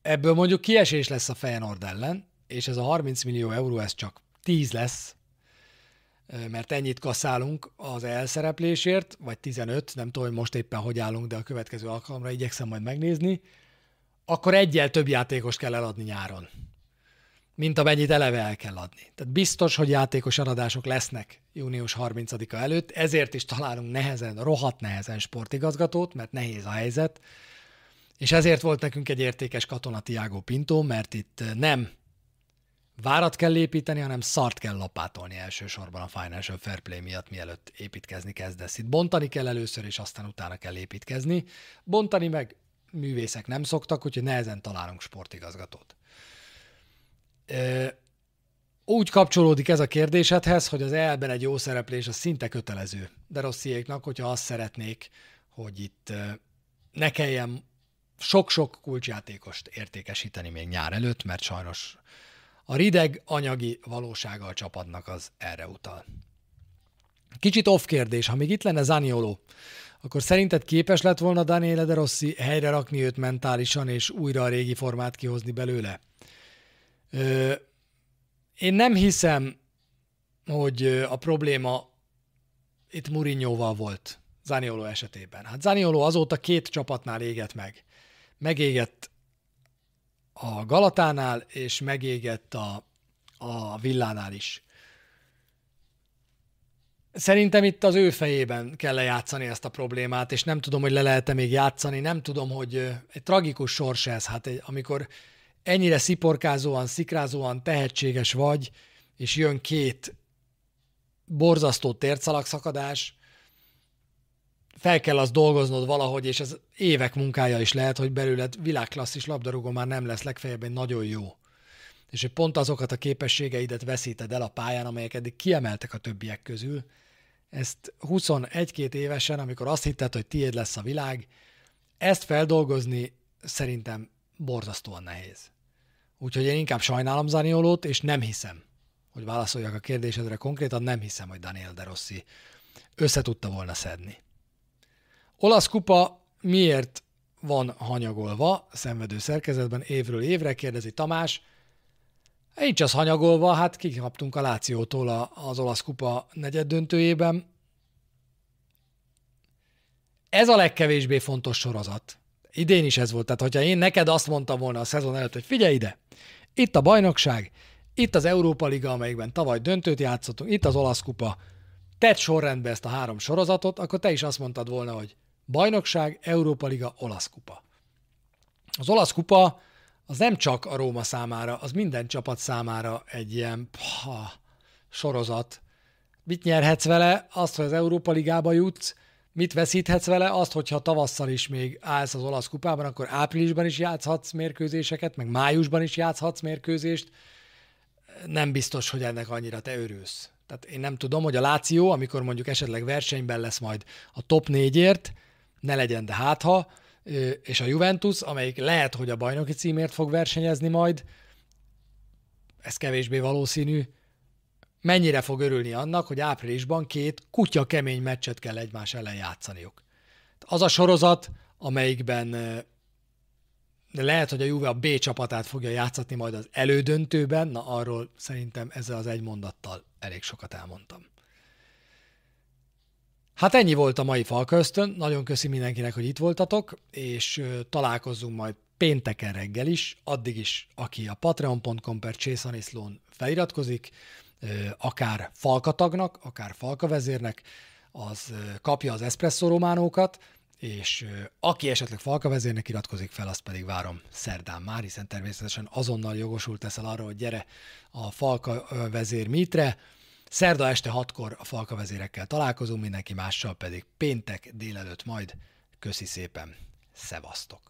ebből mondjuk kiesés lesz a Feyenoord ellen, és ez a 30 millió euró, ez csak 10 lesz, mert ennyit kaszálunk az elszereplésért, vagy 15, nem tudom, hogy most éppen hogy állunk, de a következő alkalomra igyekszem majd megnézni, akkor egyel több játékos kell eladni nyáron mint amennyit eleve el kell adni. Tehát biztos, hogy játékos eladások lesznek június 30-a előtt, ezért is találunk nehezen, rohadt nehezen sportigazgatót, mert nehéz a helyzet, és ezért volt nekünk egy értékes katona Tiago Pinto, mert itt nem várat kell építeni, hanem szart kell lapátolni elsősorban a Financial Fair Play miatt, mielőtt építkezni kezdesz. Itt bontani kell először, és aztán utána kell építkezni. Bontani meg művészek nem szoktak, úgyhogy nehezen találunk sportigazgatót úgy kapcsolódik ez a kérdésedhez, hogy az elben egy jó szereplés az szinte kötelező. De rossziéknak, hogyha azt szeretnék, hogy itt ne kelljen sok-sok kulcsjátékost értékesíteni még nyár előtt, mert sajnos a rideg anyagi valósága a csapatnak az erre utal. Kicsit off kérdés, ha még itt lenne Zaniolo, akkor szerinted képes lett volna Daniele De Rossi helyre rakni őt mentálisan és újra a régi formát kihozni belőle? Ö, én nem hiszem, hogy a probléma itt Murinyóval volt Zaniolo esetében. Hát Zaniolo azóta két csapatnál égett meg. Megégett a Galatánál, és megégett a, a Villánál is. Szerintem itt az ő fejében kell lejátszani ezt a problémát, és nem tudom, hogy le lehet-e még játszani, nem tudom, hogy egy tragikus sors ez, hát egy, amikor ennyire sziporkázóan, szikrázóan tehetséges vagy, és jön két borzasztó tércalagszakadás, fel kell azt dolgoznod valahogy, és ez évek munkája is lehet, hogy belőled világklasszis labdarúgó már nem lesz, legfeljebb egy nagyon jó. És hogy pont azokat a képességeidet veszíted el a pályán, amelyek eddig kiemeltek a többiek közül, ezt 21-2 évesen, amikor azt hitted, hogy tiéd lesz a világ, ezt feldolgozni szerintem borzasztóan nehéz. Úgyhogy én inkább sajnálom Zaniolót, és nem hiszem, hogy válaszoljak a kérdésedre konkrétan, nem hiszem, hogy Daniel De Rossi össze volna szedni. Olasz kupa miért van hanyagolva szenvedő szerkezetben évről évre, kérdezi Tamás. Nincs az hanyagolva, hát kikaptunk a Lációtól az olasz kupa negyed döntőjében. Ez a legkevésbé fontos sorozat. Idén is ez volt. Tehát, hogyha én neked azt mondtam volna a szezon előtt, hogy figyelj ide, itt a bajnokság, itt az Európa Liga, amelyikben tavaly döntőt játszottunk, itt az olasz kupa, tedd sorrendbe ezt a három sorozatot, akkor te is azt mondtad volna, hogy bajnokság, Európa Liga, olasz kupa. Az olasz kupa az nem csak a Róma számára, az minden csapat számára egy ilyen pha, sorozat. Mit nyerhetsz vele? Azt, hogy az Európa Ligába jutsz, Mit veszíthetsz vele? Azt, hogyha tavasszal is még állsz az olasz kupában, akkor áprilisban is játszhatsz mérkőzéseket, meg májusban is játszhatsz mérkőzést. Nem biztos, hogy ennek annyira te örülsz. Tehát én nem tudom, hogy a Láció, amikor mondjuk esetleg versenyben lesz majd a top négyért, ne legyen, de hát ha, és a Juventus, amelyik lehet, hogy a bajnoki címért fog versenyezni majd, ez kevésbé valószínű, mennyire fog örülni annak, hogy áprilisban két kutya kemény meccset kell egymás ellen játszaniuk. Az a sorozat, amelyikben lehet, hogy a Juve a B csapatát fogja játszatni majd az elődöntőben, na arról szerintem ezzel az egy mondattal elég sokat elmondtam. Hát ennyi volt a mai Falköztön, nagyon köszi mindenkinek, hogy itt voltatok, és találkozzunk majd pénteken reggel is, addig is, aki a patreon.com per feliratkozik, akár falkatagnak, akár falkavezérnek, az kapja az espresso románókat, és aki esetleg Falka vezérnek iratkozik fel, azt pedig várom szerdán már, hiszen természetesen azonnal jogosult teszel arra, hogy gyere a Falka vezér mitre. Szerda este hatkor a Falka vezérekkel találkozunk, mindenki mással pedig péntek délelőtt majd. Köszi szépen, szevasztok!